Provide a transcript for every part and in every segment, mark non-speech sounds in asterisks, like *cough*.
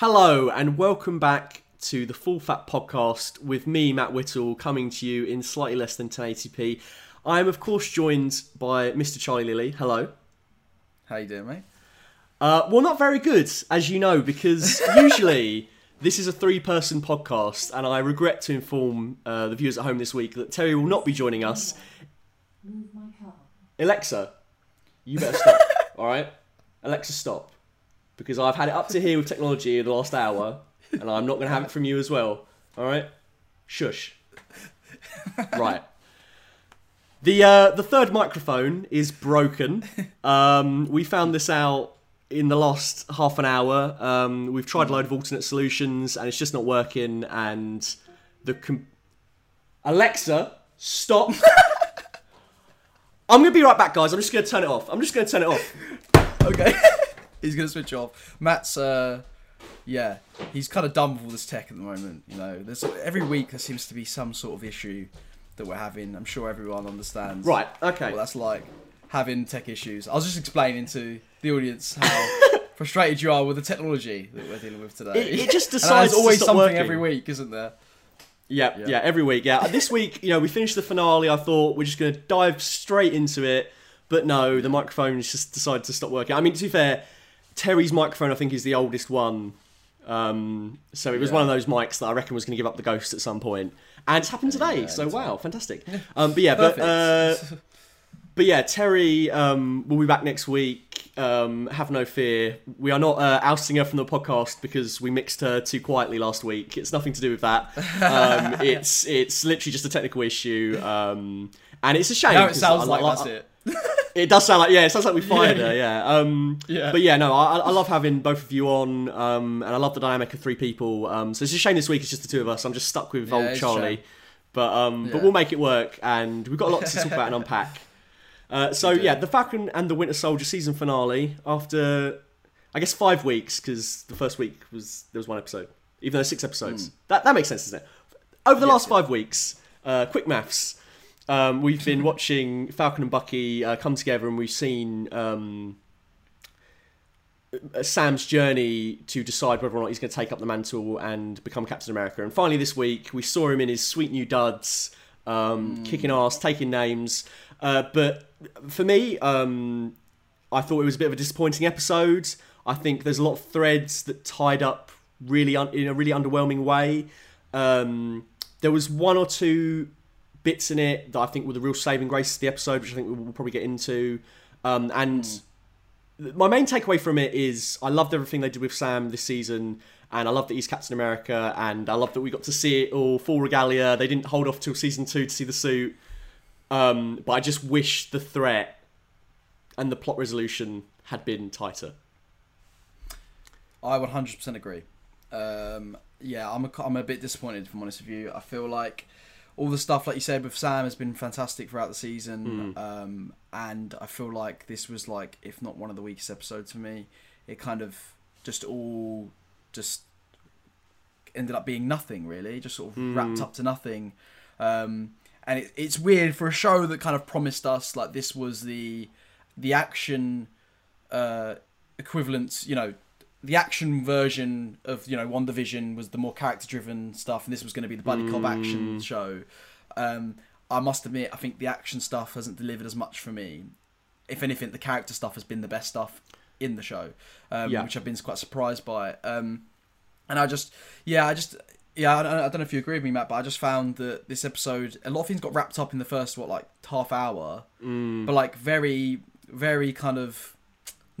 Hello and welcome back to the Full Fat Podcast with me, Matt Whittle, coming to you in slightly less than 1080p. I am, of course, joined by Mr. Charlie Lilly. Hello. How you doing, mate? Uh, well, not very good, as you know, because *laughs* usually this is a three-person podcast, and I regret to inform uh, the viewers at home this week that Teri will not be joining us. Move my car. Alexa, you better stop. *laughs* all right, Alexa, stop, because I've had it up to here with technology in the last hour, and I'm not going to have it from you as well. All right, shush. right. The uh, the third microphone is broken. Um, we found this out in the last half an hour. Um, we've tried a load of alternate solutions, and it's just not working. And the com- Alexa, stop. *laughs* I'm gonna be right back, guys. I'm just gonna turn it off. I'm just gonna turn it off. Okay. *laughs* *laughs* he's gonna switch off. Matt's, uh, yeah, he's kind of done with all this tech at the moment. You know, there's every week there seems to be some sort of issue that we're having. I'm sure everyone understands. Right. Okay. What that's like having tech issues. I was just explaining to the audience how *laughs* frustrated you are with the technology that we're dealing with today. It- it just *laughs* decides always stop something working. every week, isn't there? Yeah, yeah, Yeah. every week. Yeah, this week, you know, we finished the finale. I thought we're just going to dive straight into it, but no, the microphones just decided to stop working. I mean, to be fair, Teri's microphone I think is the oldest one, um, so it was Yeah. one of those mics that I reckon was going to give up the ghost at some point, and it's happened today. Yeah, so wow, fantastic. Um, but yeah, but uh, but yeah, Terry um, will be back next week. Um, have no fear. We are not uh, ousting her from the podcast because we mixed her too quietly last week. It's nothing to do with that. Um, *laughs* it's it's literally just a technical issue, um, and it's a shame. now it sounds I- like I- that's it. *laughs* It does sound like yeah, it sounds like we fired her. Yeah. Um, Yeah. But yeah, no, I, I love having both of you on, um, and I love the dynamic of three people. Um, so it's a shame this week it's just the two of us. I'm just stuck with Yeah, old Charlie, but um, but we'll make it work, and we've got a lot to talk about and unpack. *laughs* Uh, so yeah, the Falcon and the Winter Soldier season finale after I guess five weeks because the first week was there was one episode, even though six episodes. That that makes sense, doesn't it? Over the Yes, last five weeks, uh, quick maths. Um, we've been watching Falcon and Bucky uh, come together, and we've seen um, uh, Sam's journey to decide whether or not he's going to take up the mantle and become Captain America. And finally, this week, we saw him in his sweet new duds, um, kicking ass, taking names. Uh, but for me, um, I thought it was a bit of a disappointing episode. I think there's a lot of threads that tied up really un- in a really underwhelming way. Um, there was one or two bits in it that I think were the real saving grace of the episode, which I think we'll probably get into. Um, and my main takeaway from it is I loved everything they did with Sam this season, and I love that he's Captain America, and I love that we got to see it all full regalia. They didn't hold off till season two to see the suit, um, but I just wish the threat and the plot resolution had been tighter. I 100% agree. Um, yeah, I'm a, I'm a bit disappointed, if I'm honest with you. I feel like all the stuff, like you said, with Sam has been fantastic throughout the season. Um, and I feel like this was, like, if not one of the weakest episodes for me. It kind of just all just ended up being nothing, really. Just sort of wrapped up to nothing. Um, and it, it's weird for a show that kind of promised us, like, this was the the action uh, equivalent, you know, the action version of you know WandaVision was the more character driven stuff, and this was going to be the buddy cop action show. Um, I must admit, I think the action stuff hasn't delivered as much for me. If anything, the character stuff has been the best stuff in the show, um, Yeah. which I've been quite surprised by. Um, and I just, yeah, I just, yeah, I don't, I don't know if you agree with me, Matt, but I just found that this episode, a lot of things got wrapped up in the first what like half hour, but like very, very kind of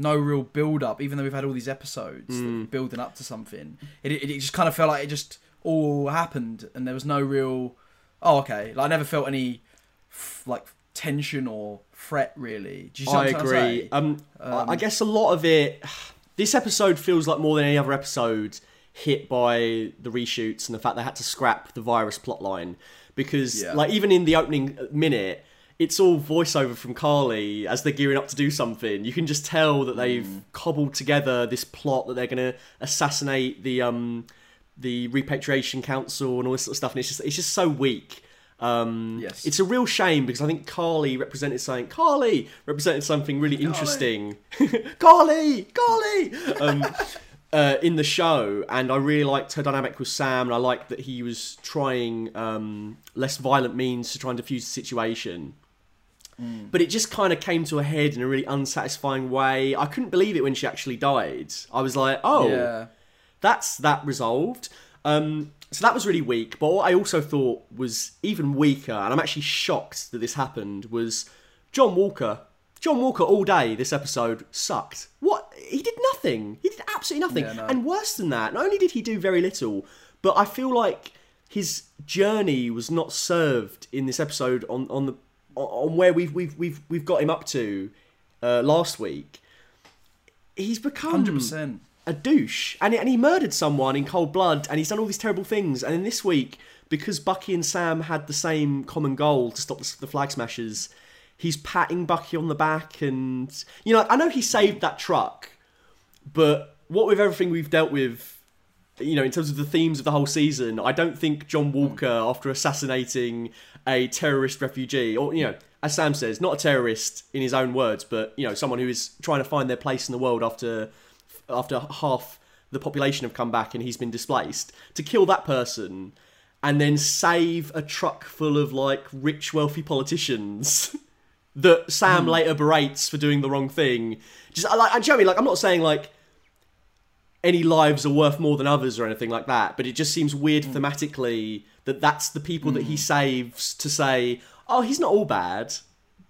no real build up. Even though we've had all these episodes that building up to something, it, it, it just kind of felt like it just all happened, and there was no real. Oh, okay. Like I never felt any f- like tension or threat really. Do you see what I I'm trying to agree. say? Um, I I guess a lot of it. This episode feels like more than any other episode hit by the reshoots and the fact they had to scrap the virus plotline because, Yeah. like, even in the opening minute. It's all voiceover from Karli as they're gearing up to do something. You can just tell that they've Mm. cobbled together this plot that they're going to assassinate the um, the repatriation council and all this sort of stuff, and it's just it's just so weak. Um, Yes. It's a real shame because I think Karli represented something. Karli represented something really interesting. *laughs* Karli, Karli. Um, *laughs* uh, in the show, and I really liked her dynamic with Sam, and I liked that he was trying um, less violent means to try and defuse the situation. But it just kind of came to a head in a really unsatisfying way. I couldn't believe it when she actually died. I was like, oh, Yeah. that's that resolved. Um, so that was really weak. But what I also thought was even weaker, and I'm actually shocked that this happened, was John Walker. John Walker all day this episode sucked. What? He did nothing. He did absolutely nothing. Yeah, no. And worse than that, not only did he do very little, but I feel like his journey was not served in this episode on on the on where we've we've we've we've got him up to uh, last week. He's become Hundred percent. a douche, and and he murdered someone in cold blood, and he's done all these terrible things. And then this week, because Bucky and Sam had the same common goal to stop the, the flag smashers, he's patting Bucky on the back, and you know, I know he saved that truck, but what with everything we've dealt with. You know, in terms of the themes of the whole season, I don't think John Walker, after assassinating a terrorist refugee, or you know, as Sam says, not a terrorist in his own words, but you know, someone who is trying to find their place in the world after after half the population have come back and he's been displaced, to kill that person and then save a truck full of like rich, wealthy politicians *laughs* that Sam hmm. later berates for doing the wrong thing. Just like, I mean? Like, I'm not saying like any lives are worth more than others or anything like that, but it just seems weird thematically that that's the people that he saves to say, oh, he's not all bad.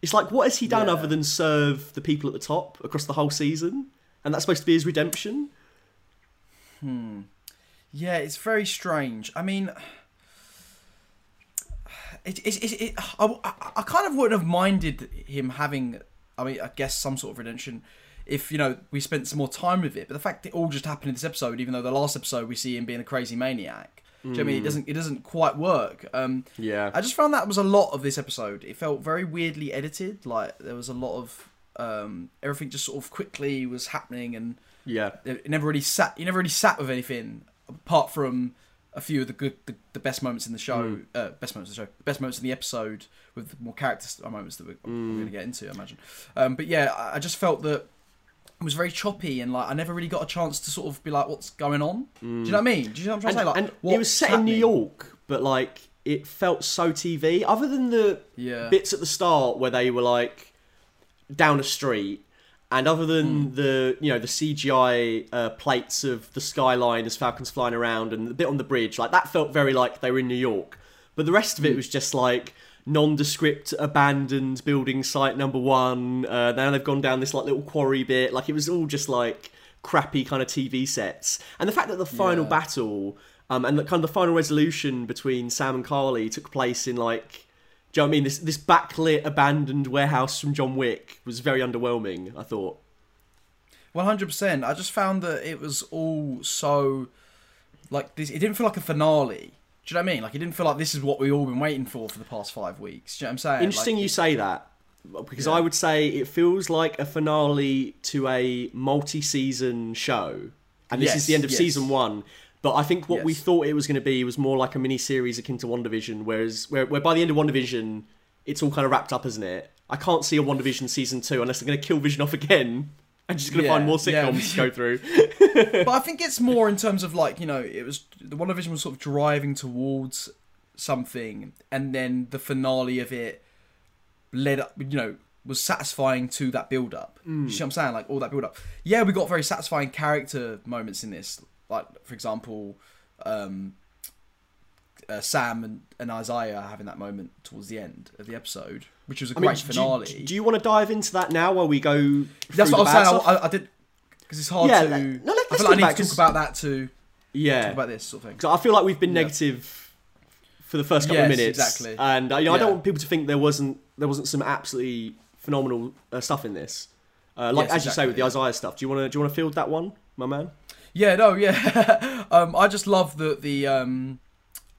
It's like, what has he done Yeah. other than serve the people at the top across the whole season? And that's supposed to be his redemption? Hmm. Yeah, it's very strange. I mean, it, it, it, it I, I, I kind of wouldn't have minded him having, I mean, I guess some sort of redemption if, you know, we spent some more time with it. But the fact it all just happened in this episode, even though the last episode we see him being a crazy maniac. You know I mean? It doesn't, it doesn't quite work. Um, Yeah. I just found that was a lot of this episode. It felt very weirdly edited. Like, there was a lot of, um, everything just sort of quickly was happening and Yeah. it never really sat. You never really sat with anything apart from a few of the good, the, the best moments in the show, uh, best moments in the show, best moments in the episode with more character moments that we're, we're going to get into. I imagine. Um, but yeah, I, I just felt that it was very choppy and like I never really got a chance to sort of be like, what's going on? Do you know what I mean? Do you know what I'm trying and, to say? Like, and it was set in New? York, but like it felt so TV. Other than the Yeah. bits at the start where they were like down a street, and other than Hmm. the you know the CGI uh, plates of the skyline as Falcons flying around and the bit on the bridge, like that felt very like they were in New York. But the rest of it was just like nondescript abandoned building site number one uh, now they've gone down this like little quarry bit like it was all just like crappy kind of tv sets and the fact that the final Yeah. battle um, and the kind of the final resolution between sam and karli took place in like do you know what i mean this this backlit abandoned warehouse from john wick was very underwhelming i thought One hundred percent. I just found that it was all so like this. It didn't feel like a finale. Do you know what I mean? Like it didn't feel like this is what we all been waiting for for the past five weeks. Do you know what I'm saying? Interesting Like, you say that because Yeah. I would say it feels like a finale to a multi-season show, and this is the end of yes. season one. But I think what we thought it was going to be was more like a mini series akin to WandaVision, whereas where, where by the end of WandaVision, it's all kind of wrapped up, isn't it? I can't see a WandaVision season two unless they're going to kill Vision off again and just to Yeah, find more yeah. sitcoms to go through. *laughs* but I think it's more in terms of like you know it was the WandaVision was sort of driving towards something, and then the finale of it led up. You know was satisfying to that build up. Mm. You see what I'm saying? Like all that build up. Yeah, we got very satisfying character moments in this. Like for example, um, uh, Sam and, and Isaiah having that moment towards the end of the episode, which was a I mean, great do you- finale. Do, you want to dive into that now while we go? That's what I was saying. I, I, did because it's hard Yeah, to. let- no, let- I feel like I need to talk about that too. yeah, talk about this sort of thing. I feel like we've been Yeah. negative for the first couple of minutes, exactly. and uh, you know I don't want people to think there wasn't there wasn't some absolutely phenomenal uh, stuff in this. Uh, like Yes, as you say with the. Isaiah stuff, do you want to do you want to field that one, my man? Yeah, no, yeah. *laughs* um, I just love that the um,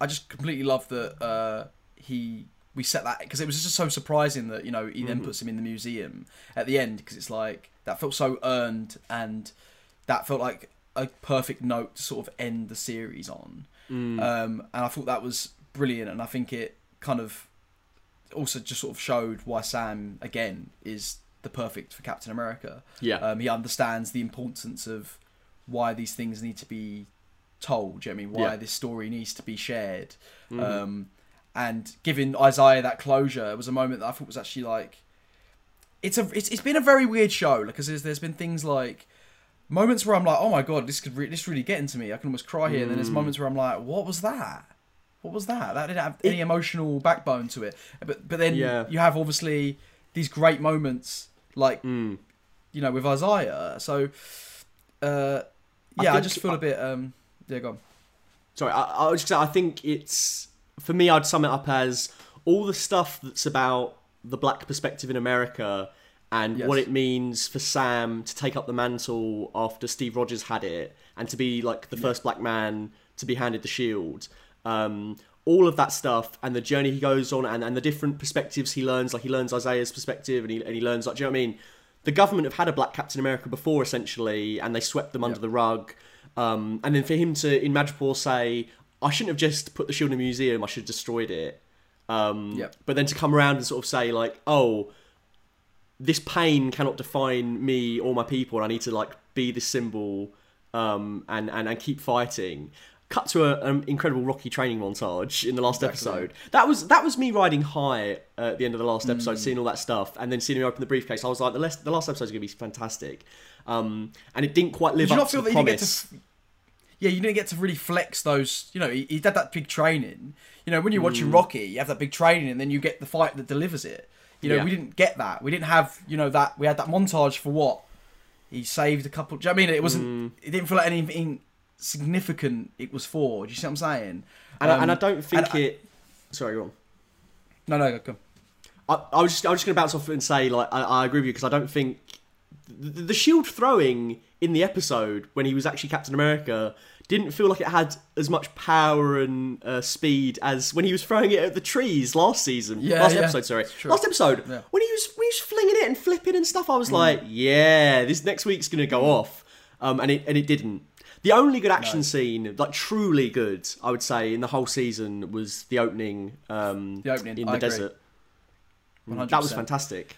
I just completely love that uh, he we set that because it was just so surprising that you know he Mm-hmm. then puts him in the museum at the end because it's like that felt so earned and that felt like a perfect note to sort of end the series on. Mm. Um, and I thought that was brilliant, and I think it kind of also just sort of showed why Sam again is the perfect for Captain America. Yeah, Um, he understands the importance of why these things need to be told. You know I mean? Why Yeah. this story needs to be shared. Mhm. Um, and giving Isaiah that closure was a moment that I thought was actually like, it's a it's, it's been a very weird show because there's, there's been things like moments where I'm like, oh my god, this could re- this really get into me. I can almost cry here. And then there's Mm. moments where I'm like, what was that? What was that? That didn't have any emotional backbone to it. But but then Yeah. you have obviously these great moments like Mm. you know with Isaiah. So uh, yeah, I, think- just feel a bit um yeah, go on. Sorry, I, I was just I think it's for me. I'd sum it up as all the stuff that's about the black perspective in America and Yes. what it means for Sam to take up the mantle after Steve Rogers had it and to be like the first black man to be handed the shield. Um, all of that stuff and the journey he goes on and, and the different perspectives he learns, like he learns Isaiah's perspective and he, and he learns, like, do you know what I mean? The government have had a black Captain America before, essentially, and they swept them under the rug. Um, and then for him to, in Madripoor, say, I shouldn't have just put the shield in a museum, I should have destroyed it. Um, Yep. But then to come around and sort of say, like, oh, this pain cannot define me or my people, and I need to, like, be this symbol um, and, and, and keep fighting. Cut to a- an incredible Rocky training montage in the last Exactly. episode. That was that was me riding high at the end of the last Mm. episode, seeing all that stuff, and then seeing him open the briefcase. I was like, the last the last episode is going to be fantastic, um, and it didn't quite live Did you up to the that you didn't get promise. to? Yeah, you didn't get to really flex those. You know, he, he did that big training. You know, when you're Mm. watching Rocky, you have that big training, and then you get the fight that delivers it. You know, Yeah. we didn't get that. We didn't have. You know that we had that montage for what he saved a couple. Do you know what I mean? It wasn't. Mm. It didn't feel like anything significant. It was for. Do you see what I'm saying? and, I, Um, and I don't think and I- it. Sorry, go on. No, no, go. I, I was just, I was just going to bounce off and say like I, I agree with you because I don't think the, the shield throwing in the episode when he was actually Captain America didn't feel like it had as much power and uh, speed as when he was throwing it at the trees last season. Yeah, last yeah. episode, sorry, last episode Yeah. when he was when he was flinging it and flipping and stuff. I Mm. was like, yeah, this next week's going to go off, um, and it and it didn't. The only good action No. scene, like truly good, I would say, in the whole season was the opening. Um, The opening, in I the agree. desert. 100%. That was fantastic.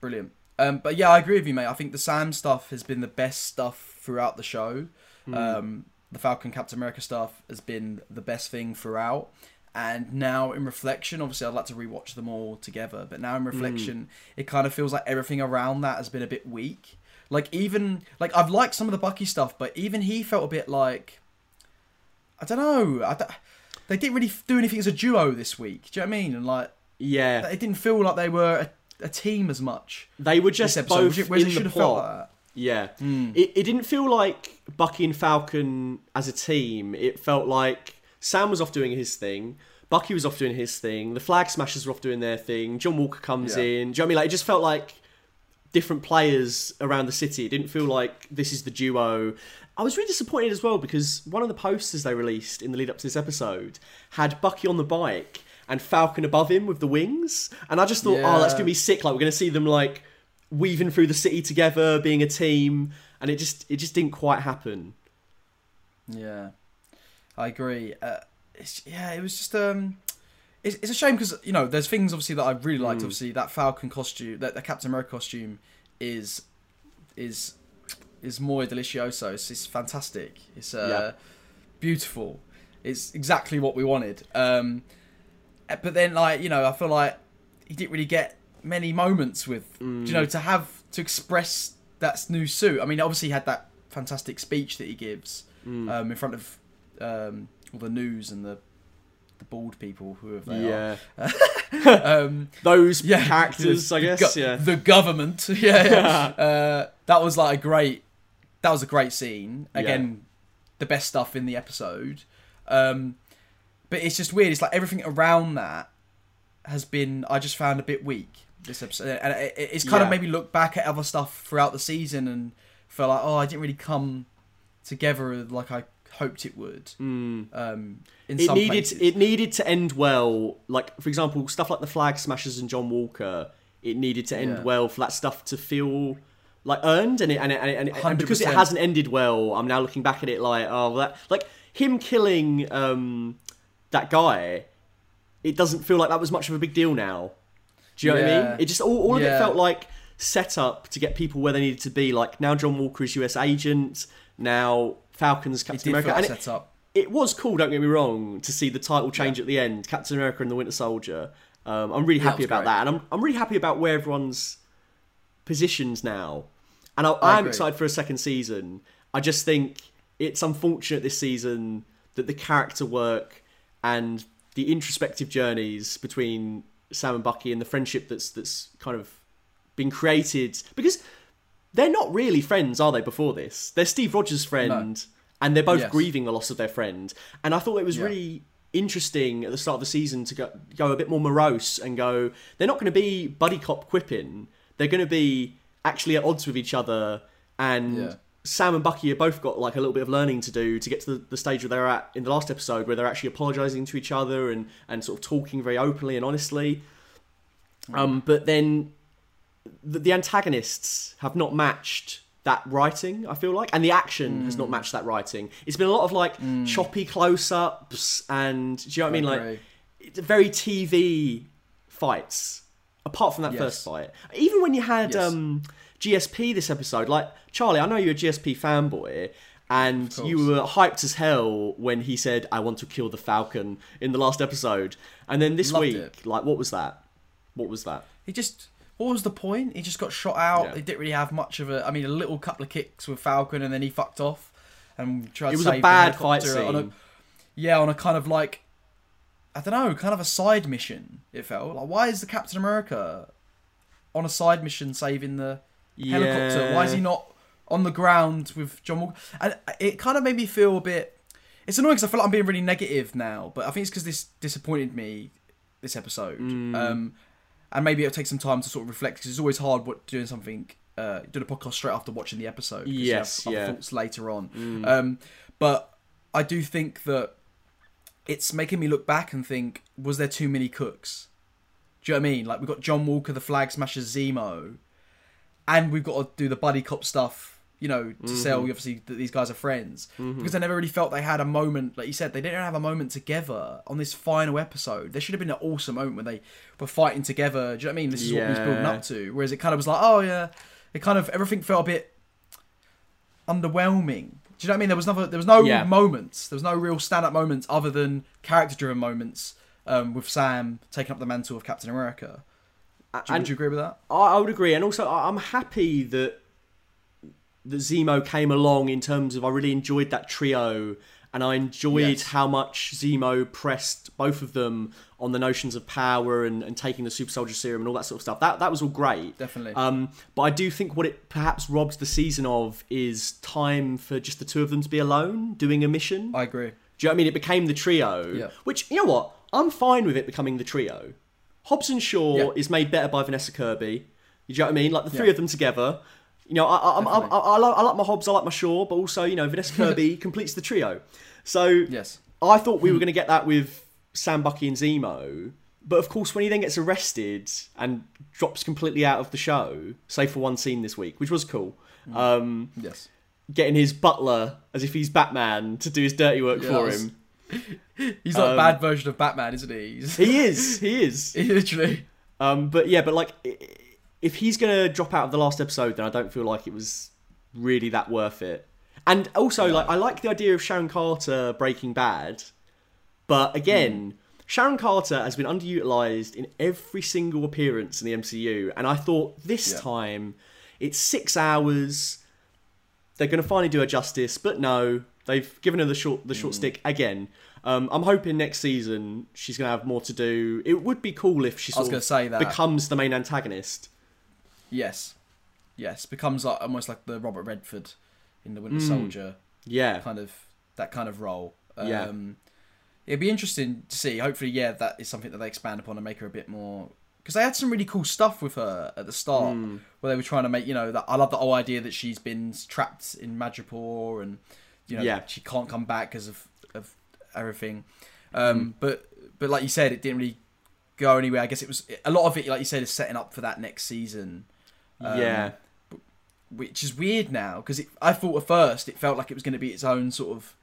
Brilliant. Um, but yeah, I agree with you, mate. I think the Sam stuff has been the best stuff throughout the show. Um, the Falcon Captain America stuff has been the best thing throughout. And now, in reflection, obviously, I'd like to rewatch them all together. But now, in reflection, it kind of feels like everything around that has been a bit weak. Like even like I've liked some of the Bucky stuff, but even he felt a bit like I don't know. I don't- they didn't really do anything as a duo this week. Do you know what I mean? And like Yeah, it didn't feel like they were a, a team as much. they were just episode, both whereas in the have felt plot. like. Yeah, Mm. it, it didn't feel like Bucky and Falcon as a team. It felt like Sam was off doing his thing. Bucky was off doing his thing. The Flag Smashers were off doing their thing. John Walker comes Yeah. in. Do you know what I mean? Like it just felt like different players around the city. It didn't feel like this is the duo. I was really disappointed as well because one of the posters they released in the lead up to this episode had Bucky on the bike and Falcon above him with the wings, and I just thought, oh, that's gonna be sick. Like we're gonna see them like weaving through the city together, being a team, and it just it just didn't quite happen. Yeah, I agree. Uh, it's, yeah, it was just um, it's, it's a shame because you know there's things obviously that I really liked. Mm. Obviously, that Falcon costume, that the Captain America costume, is is is more delicioso. It's, it's fantastic. It's uh, beautiful. It's exactly what we wanted. Um, uh, but then like you know, I feel like he didn't really get many moments with Mm. you know to have to express that new suit. I mean, obviously he had that fantastic speech that he gives Mm. um, in front of um, all the news and the the bald people who they yeah, are. *laughs* *laughs* Um, those yeah, characters, I the guess. go- yeah, the government. *laughs* Yeah, yeah. uh, that was like a great. That was a great scene. Again, the best stuff in the episode. Um, but it's just weird. It's like everything around that has been. I just found a bit weak this episode, and it, it- it's kind Yeah. of made me look back at other stuff throughout the season and feel like, oh, I didn't really come together like I hoped it would. Mm. Um, in it some needed places. it needed to end well. Like for example, stuff like the Flag Smashers and John Walker. It needed to end Yeah. well for that stuff to feel like earned, and it, and, it, and, it, and, because it hasn't ended well, I'm now looking back at it like, oh, that like him killing um that guy. It doesn't feel like that was much of a big deal now. Do you know what I mean? It just all, all of it felt like set up to get people where they needed to be. Like now, John Walker is U.S. agent. now Falcons Captain America, and it, up. it was cool. Don't get me wrong, to see the title change at the end, Captain America and the Winter Soldier. Um, I'm really happy was about great. that, and I'm I'm really happy about where everyone's positions now. And I, I I'm agree. excited for a second season. I just think it's unfortunate this season that the character work and the introspective journeys between Sam and Bucky and the friendship that's that's kind of been created because they're not really friends, are they? Before this, they're Steve Rogers' friend, and they're both Yes. grieving the loss of their friend. And I thought it was Yeah. really interesting at the start of the season to go go a bit more morose and go. They're not going to be buddy cop quipping. They're going to be actually at odds with each other. And Yeah. Sam and Bucky have both got like a little bit of learning to do to get to the, the stage where they're at in the last episode, where they're actually apologizing to each other and and sort of talking very openly and honestly. Um, but then the, the antagonists have not matched that writing. I feel like, and the action has Mm. not matched that writing. It's been a lot of like choppy close-ups, and do you know what I mean? Like it's very TV fights. Apart from that Yes. first fight, even when you had Yes. um, GSP this episode, like Charlie, I know you're a GSP fanboy, and you were hyped as hell when he said, "I want to kill the Falcon" in the last episode, and then this Loved week, it. like, what was that? What was that? He just what was the point? He just got shot out. Yeah. He didn't really have much of a. I mean, a little couple of kicks with Falcon, and then he fucked off and tried to save It was a bad fight helicopter on a- scene. yeah, on a kind of like I don't know, kind of a side mission. It felt like why is the Captain America on a side mission saving the helicopter? Why is he not on the ground with John Walker? And it kind of made me feel a bit. It's annoying because I feel like I'm being really negative now, but I think it's because this disappointed me this episode. Mm. Um, and maybe it'll take some time to sort of reflect because it's always hard what, doing something, uh, doing a podcast straight after watching the episode. 'cause you have Yes, yeah. Mm. Thoughts later on. Um, but I do think that it's making me look back and think, was there too many cooks? Do you know what I mean? Like we've got John Walker, the Flag Smasher, Zemo, and we've got to do the buddy cop stuff. You know, to sell Mm-hmm. obviously that these guys are friends because I never really felt they had a moment. Like you said, they didn't have a moment together on this final episode. There should have been an awesome moment when they were fighting together. Do you know what I mean? This is what we was building up to. Whereas it kind of was like, oh yeah, it kind of everything felt a bit underwhelming. Do you know what I mean? There was no there was no Yeah. moments. There was no real stand up moments other than character driven moments um, with Sam taking up the mantle of Captain America. Do would you agree with that? I, I would agree, and also I'm happy that that Zemo came along in terms of I really enjoyed that trio, and I enjoyed Yes. how much Zemo pressed both of them on the notions of power and, and taking the super soldier serum and all that sort of stuff. That that was all great. Definitely. Um, but I do think what it perhaps robs the season of is time for just the two of them to be alone doing a mission. I agree. Do you know what I mean? It became the trio, Yeah. which you know what? I'm fine with it becoming the trio. Hobbs and Shaw Yeah. is made better by Vanessa Kirby. You know what I mean? Like the three Yeah. of them together. You know, I, I, I'm- I, like, I like my Hobbs, I like my Shaw, but also you know Vanessa *laughs* Kirby completes the trio. So Yes. I thought we were *laughs* going to get that with Sam, Bucky, and Zemo. But of course, when he then gets arrested and drops completely out of the show, save for one scene this week, which was cool, Hmm. um, Yes. getting his butler as if he's Batman to do his dirty work Yeah, for him. *laughs* He's like a Um, bad version of Batman, isn't he? He's, He is, he is. he literally. Um, but yeah, but like, i- if he's gonna drop out of the last episode, then I don't feel like it was really that worth it. And also, like, I like the idea of Sharon Carter Breaking Bad, but again, Sharon Carter has been underutilized in every single appearance in the MCU, and I thought this Yeah. time it's six hours. They're gonna finally do her justice, but no, they've given her the short the short stick again. Um, I'm hoping next season she's gonna have more to do. It would be cool if she I was gonna of say that. becomes the main antagonist. Yes. Yes. Becomes like almost like the Robert Redford in the. Winter Soldier Yeah, kind of that kind of role. Um, Yeah. It'd be interesting to see. Hopefully, yeah, that is something that they expand upon and make her a bit more. Because they had some really cool stuff with her at the start, Hmm. where they were trying to make you know that I love the whole idea that she's been trapped in Madripoor and you know Yeah. she can't come back because of of everything. Um, But but like you said, it didn't really go anywhere. I guess it was a lot of it, like you said, is setting up for that next season. Um, yeah, which is weird now because I thought at first it felt like it was going to be its own sort of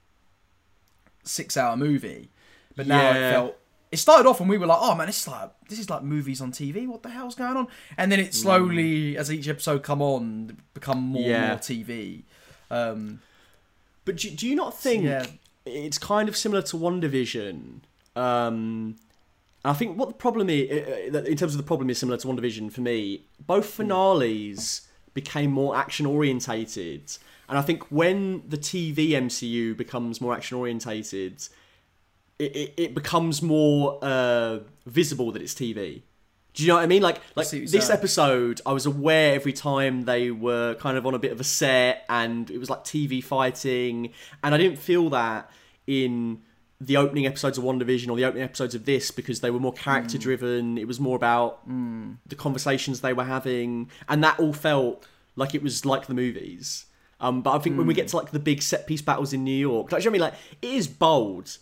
six-hour movie, but now Yeah. it felt. It started off and we were like, "Oh man, this is like this is like movies on TV. What the hell's going on?" And then it slowly, as each episode come on, become more and more TV. Um, But do, do you not think Yeah. it's kind of similar to WandaVision? Um, I think what the problem is, in terms of the problem, is similar to WandaVision for me. Both finales became more action orientated, and I think when the TV MCU becomes more action orientated, it, it, it becomes more uh, visible that it's TV. Do you know what I mean? Like, like this saying. episode, I was aware every time they were kind of on a bit of a set, and it was like TV fighting, and I didn't feel that in the opening episodes of WandaVision or the opening episodes of this because they were more character driven. It was more about the conversations they were having, and that all felt like it was like the movies. Um, but I think when we get to like the big set piece battles in New York, like, you know what I mean? Like, it is bold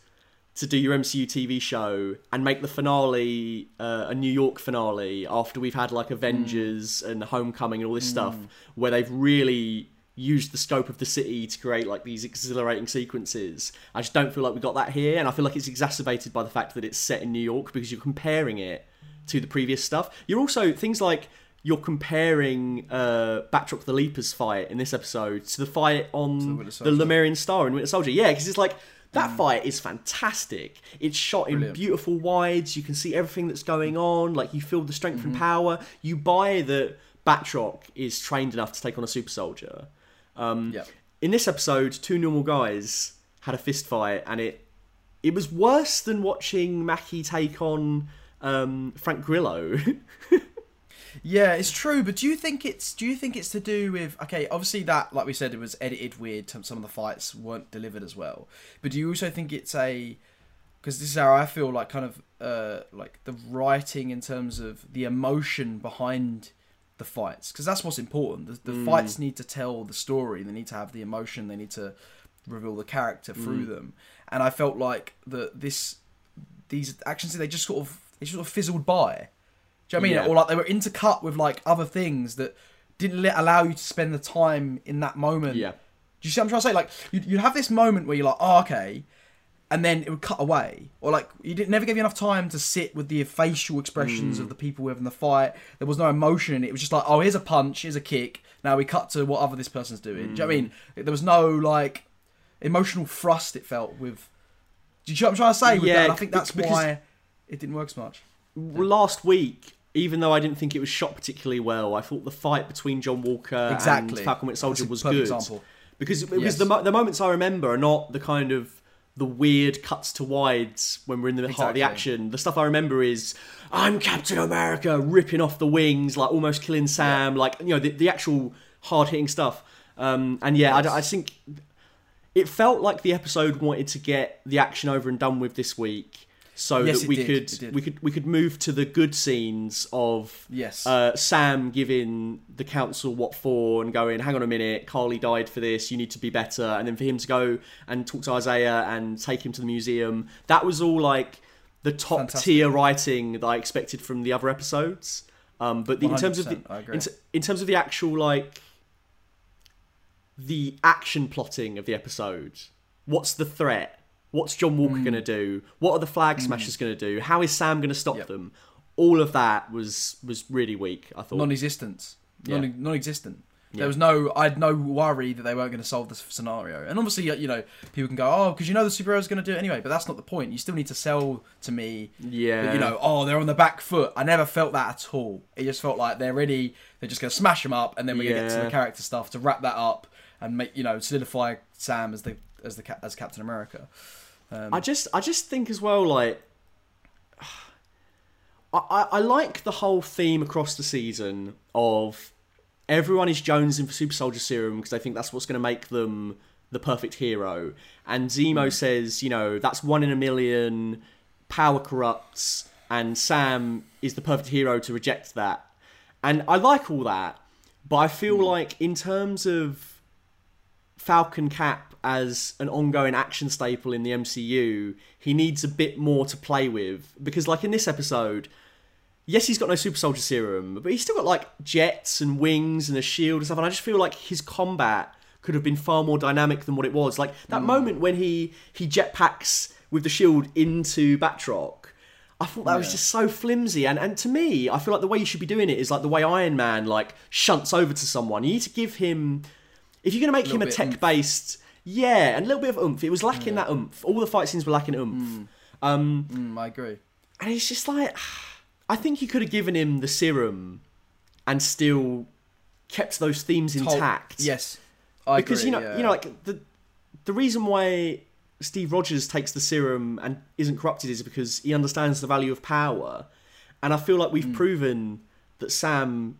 to do your MCU TV show and make the finale uh, a New York finale after we've had like Avengers and Homecoming and all this stuff, where they've really used the scope of the city to create like these exhilarating sequences. I just don't feel like we got that here, and I feel like it's exacerbated by the fact that it's set in New York because you're comparing it to the previous stuff. You're also things like you're comparing uh, Batroc the Leapers fight in this episode to the fight on Winter the Lemurian Star in Winter Soldier. Yeah, because it's like that fight is fantastic. It's shot in beautiful wides. You can see everything that's going on. Like you feel the strength and power. You buy that Batroc is trained enough to take on a super soldier. Um, Yeah. In this episode, two normal guys had a fist fight, and it it was worse than watching Mackie take on um, Frank Grillo. *laughs* Yeah, it's true. But do you think it's do you think it's to do with okay? Obviously, that like we said, it was edited weird. Some some of the fights weren't delivered as well. But do you also think it's a because this is how I feel like kind of uh like the writing in terms of the emotion behind the fights because that's what's important. The, the mm. fights need to tell the story. They need to have the emotion. They need to reveal the character through mm. them. And I felt like that this these actions they just sort of they sort of fizzled by. Do you know what I mean? Yeah. Or like they were intercut with like other things that didn't let, allow you to spend the time in that moment. yeah. Do you see what I'm trying to say? Like you'd, you'd have this moment where you're like, oh okay, and then it would cut away, or like you didn't never gave you enough time to sit with the facial expressions of hmm. the people having the fight. There was no emotion in it. It was just like, oh, here's a punch, here's a kick. Now we cut to what other this person's doing. Do you know what I mean? Hmm. There was no like emotional thrust. It felt with. Do you know what I'm trying to say? With Yeah, that? And I think that's why it didn't work so much. last week, even though I didn't think it was shot particularly well, I thought the fight between John Walker Exactly. and Falcon Soldier was good. example. Because it was Yes. the, the moments I remember are not the kind of the weird cuts to wides when we're in the heart of the action. The stuff I remember is I'm Captain America ripping off the wings, like almost killing Sam, like you know the, the actual hard hitting stuff. Um, and yeah, I think it felt like the episode wanted to get the action over and done with this week, so Yes, that we did, could we could we could move to the good scenes of Yes. uh, Sam giving the council what for and going, hang on a minute, Karli died for this, you need to be better. And then for him to go and talk to Isaiah and take him to the museum. That was all like the top Fantastic. tier writing that I expected from the other episodes. Um, but the, in terms of the in, in terms of the actual like the action plotting of the episode, what's the threat? What's John Walker Hmm. going to do? What are the flag smashers going to do? How is Sam going to stop Yep. them? All of that was was really weak. I thought. non-existent, Yeah. non- non-existent. Yeah. There was no, I had no worry that they weren't going to solve this scenario. And obviously, you know, people can go, oh, because you know the superhero's going to do it anyway. But that's not the point. You still need to sell to me, Yeah. that, you know, oh, they're on the back foot. I never felt that at all. It just felt like they're ready. They're just going to smash them up, and then we're going to get to the character stuff to wrap that up and make, you know, solidify Sam as the as the as Captain America. Um, I just I just think as well like *sighs* I, I, I like the whole theme across the season of everyone is jonesing for super soldier serum because they think that's what's going to make them the perfect hero. And Zemo says you know that's one in a million power corrupts and Sam is the perfect hero to reject that. And I like all that but I feel like in terms of Falcon Cap as an ongoing action staple in the MCU, he needs a bit more to play with. Because, like in this episode, yes, he's got no super soldier serum, but he's still got like jets and wings and a shield and stuff. And I just feel like his combat could have been far more dynamic than what it was. Like that moment when he he jetpacks with the shield into Batroc. I thought that was just so flimsy, and, and to me, I feel like the way you should be doing it is like the way Iron Man like shunts over to someone. You need to give him if you're going to make him a tech based yeah, and a little bit of oomph. It was lacking that oomph. All the fight scenes were lacking oomph. Um, Mm, I agree. and it's just like, I think you could have given him the serum and still kept those themes Told- intact. Yes, I because agree, you know, yeah. you know, like the the reason why Steve Rogers takes the serum and isn't corrupted is because he understands the value of power, and I feel like we've proven that Sam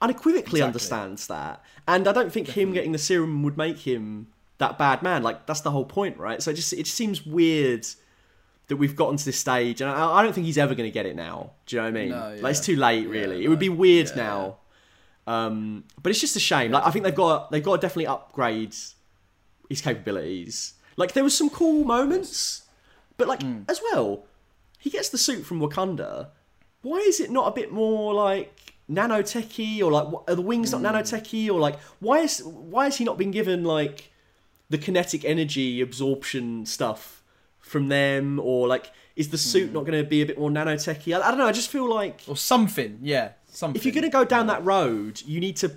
unequivocally Exactly. understands that, and I don't think him getting the serum would make him that bad man. Like that's the whole point, right? So it just it just seems weird that we've gotten to this stage, and I, I don't think he's ever going to get it now. Do you know what I mean? No, Like it's too late, Yeah, really. it would be weird Yeah. now. Um, but it's just a shame. Like I think they've got they've got to definitely upgrade his capabilities. Like there was some cool moments, but like Hmm. as well, he gets the suit from Wakanda. Why is it not a bit more like nanotechy or like are the wings Hmm. not nanotechy or like why is why has he not been given like the kinetic energy absorption stuff from them or like is the suit Hmm. not going to be a bit more nanotechy? I, I don't know. I just feel like or something. Yeah, something. if you're going to go down that road, you need to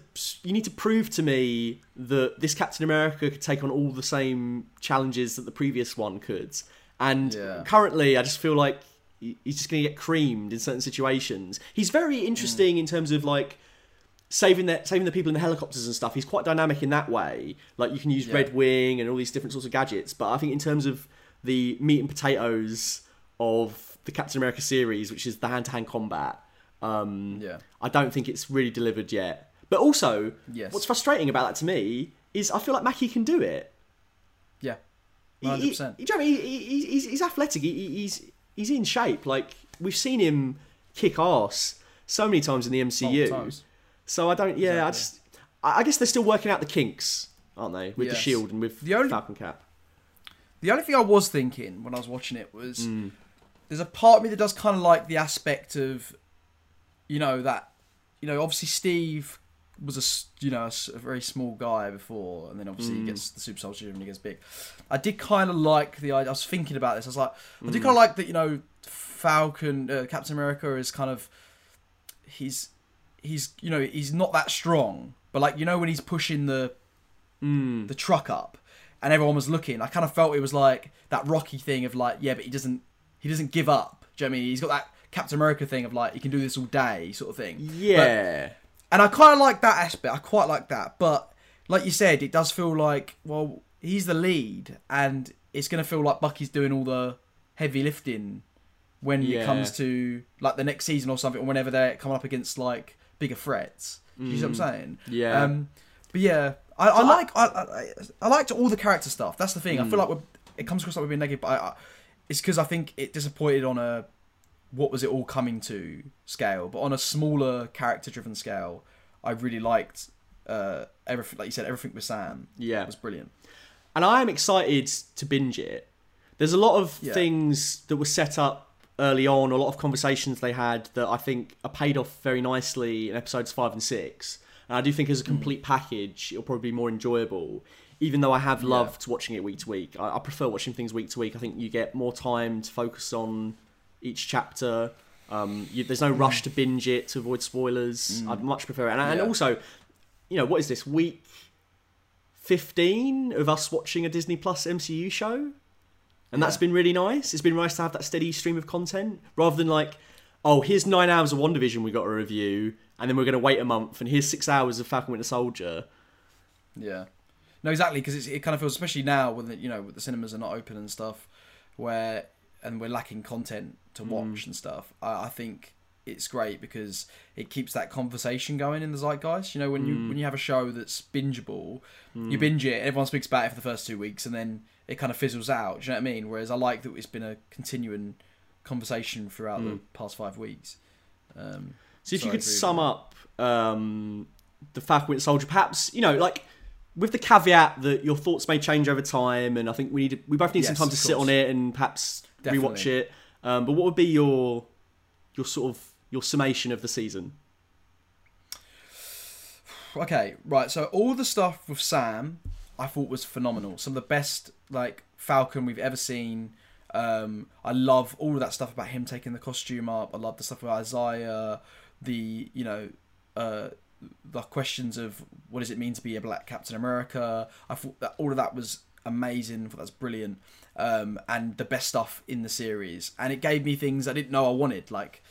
you need to prove to me that this Captain America could take on all the same challenges that the previous one could. And Yeah. currently, I just feel like he's just going to get creamed in certain situations. He's very interesting in terms of like saving the saving the people in the helicopters and stuff. He's quite dynamic in that way. Like you can use Yeah. Red Wing and all these different sorts of gadgets. But I think in terms of the meat and potatoes of the Captain America series, which is the hand to hand combat. Um, Yeah. I don't think it's really delivered yet. But also, Yes. what's frustrating about that to me is I feel like Mackie can do it. Yeah. He- Hundred he- percent. you know I mean? He, he, he's, he's athletic. He- he's he's in shape. Like we've seen him kick ass so many times in the MCU. So I don't. Yeah, I just. I I guess they're still working out the kinks, aren't they, with the shield and with The only- Falcon Cap? The only thing I was thinking when I was watching it was Mm. there's a part of me that does kind of like the aspect of, you know, that, you know, obviously Steve was a you know, a, very small guy before, and then obviously Mm. he gets the super soldier and he gets big. I did kind of like the idea. I was thinking about this. I was like, I Mm. did kind of like that. You know, Falcon, uh, Captain America is kind of, he's, he's, you know, he's not that strong, but like you know when he's pushing the Mm. the truck up and everyone was looking i kind of felt it was like that rocky thing of like yeah but he doesn't he doesn't give up do you know what i mean he's got that captain america thing of like he can do this all day sort of thing Yeah. and i kind of like that aspect i quite like that but like you said it does feel like well he's the lead and it's going to feel like bucky's doing all the heavy lifting when Yeah. it comes to like the next season or something or whenever they're coming up against like bigger threats Do you see what i'm saying Yeah. um, but yeah, I, I like I, I I liked all the character stuff. That's the thing. I Mm. feel like we're, it comes across like we're being negative, but I, I, it's because I think it disappointed on a what was it all coming to scale, but on a smaller character-driven scale, I really liked uh, everything. Like you said, everything with Sam yeah. was brilliant. and I am excited to binge it. There's a lot of Yeah. things that were set up early on, a lot of conversations they had that I think are paid off very nicely in episodes five and six. And I do think as a Mm. complete package, it'll probably be more enjoyable. Even though I have Yeah. loved watching it week to week, I, I prefer watching things week to week. I think you get more time to focus on each chapter. Um, you, there's no rush to binge it to avoid spoilers. I'd much prefer it. And, and Mm. Also, you know, what is this week? 15 of us watching a Disney Plus MCU show. And that's been really nice. It's been nice to have that steady stream of content rather than like, oh, here's nine hours of WandaVision we got to review, and then we're going to wait a month, and here's six hours of Falcon Winter Soldier. Yeah. No, exactly, because it kind of feels, especially now when the, you know the cinemas are not open and stuff, where and we're lacking content to mm. watch and stuff. I, I think it's great because it keeps that conversation going in the zeitgeist. You know, when you mm. when you have a show that's bingeable, you mm. binge it, everyone speaks about it for the first two weeks, and then it kind of fizzles out. Do you know what I mean? Whereas I like that it's been a continuing conversation throughout the past five weeks. Um, So if so you could sum up um, the Falcon Winter Soldier, perhaps you know, like with the caveat that your thoughts may change over time, and I think we need we both need some time to sit on it and perhaps rewatch Definitely. it. Um, but what would be your your sort of your summation of the season? Okay, right. So all the stuff with Sam, I thought was phenomenal. Some of the best like Falcon we've ever seen. Um, I love all of that stuff about him taking the costume up. I love the stuff with Isaiah, the you know, uh, the questions of what does it mean to be a black Captain America. I thought that all of that was amazing. I thought that's brilliant, um, and the best stuff in the series. And it gave me things I didn't know I wanted, like,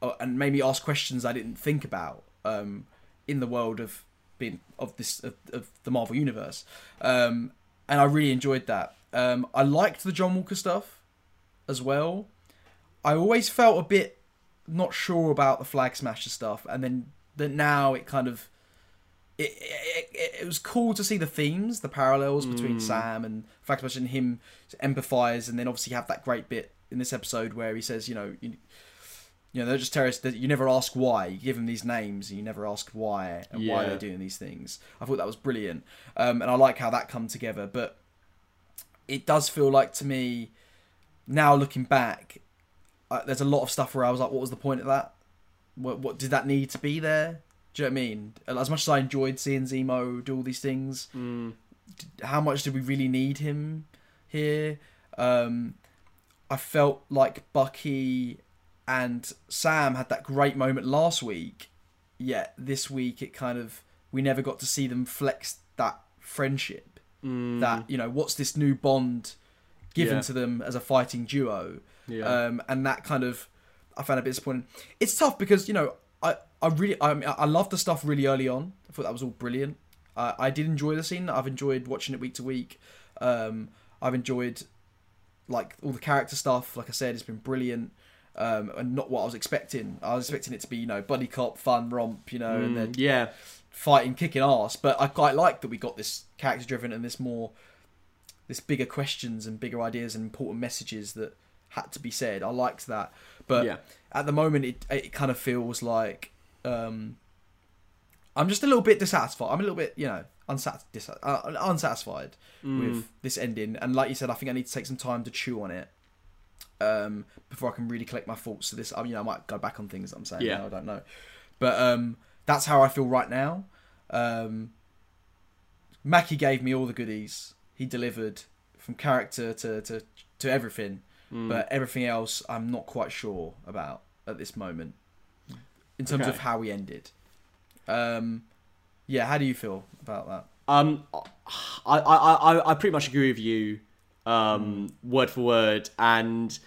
uh, and made me ask questions I didn't think about um, in the world of being of this of, of the Marvel universe. Um, and I really enjoyed that. Um, I liked the John Walker stuff as well. I always felt a bit not sure about the Flag Smasher stuff, and then that now it kind of it, it, it, was cool to see the themes, the parallels between Sam and Flag Smasher and him empathize, and then obviously have that great bit in this episode where he says, you know, you, you know, they're just terrorists. You never ask why. You give them these names, and you never ask why and why they're doing these things. I thought that was brilliant, um, and I like how that come together. But it does feel like to me now looking back, uh, there's a lot of stuff where I was like, what was the point of that? What, what did that need to be there? Do you know what I mean? As much as I enjoyed seeing Zemo do all these things, Mm. how much did we really need him here? Um, I felt like Bucky and Sam had that great moment last week, yet this week it kind of we never got to see them flex that friendship. Mm. That you know, what's this new bond given Yeah. to them as a fighting duo? Yeah. Um, and that kind of I found a bit disappointing. It's tough because you know I I really I mean, I love the stuff really early on. I thought that was all brilliant. I I did enjoy the scene. I've enjoyed watching it week to week. Um, I've enjoyed like all the character stuff. Like I said, it's been brilliant. Um, and not what I was expecting. I was expecting it to be, you know, buddy cop, fun romp, you know, and then Mm, yeah. fighting, kicking ass. But I quite like that we got this character driven and this more, this bigger questions and bigger ideas and important messages that had to be said. I liked that. But Yeah. at the moment, it it kind of feels like um, I'm just a little bit dissatisfied. I'm a little bit, you know, unsat- dis- uh, unsatisfied Mm. with this ending. And like you said, I think I need to take some time to chew on it um, before I can really collect my thoughts. So this, I mean, I might go back on things I'm saying. Yeah. now, I don't know, but um, that's how I feel right now. Um, Mackie gave me all the goodies. He delivered from character to to, to everything, Mm. but everything else I'm not quite sure about at this moment in terms Okay. of how we ended. Um, yeah, how do you feel about that? Um, I, I, I, I pretty much agree with you, um, word for word. And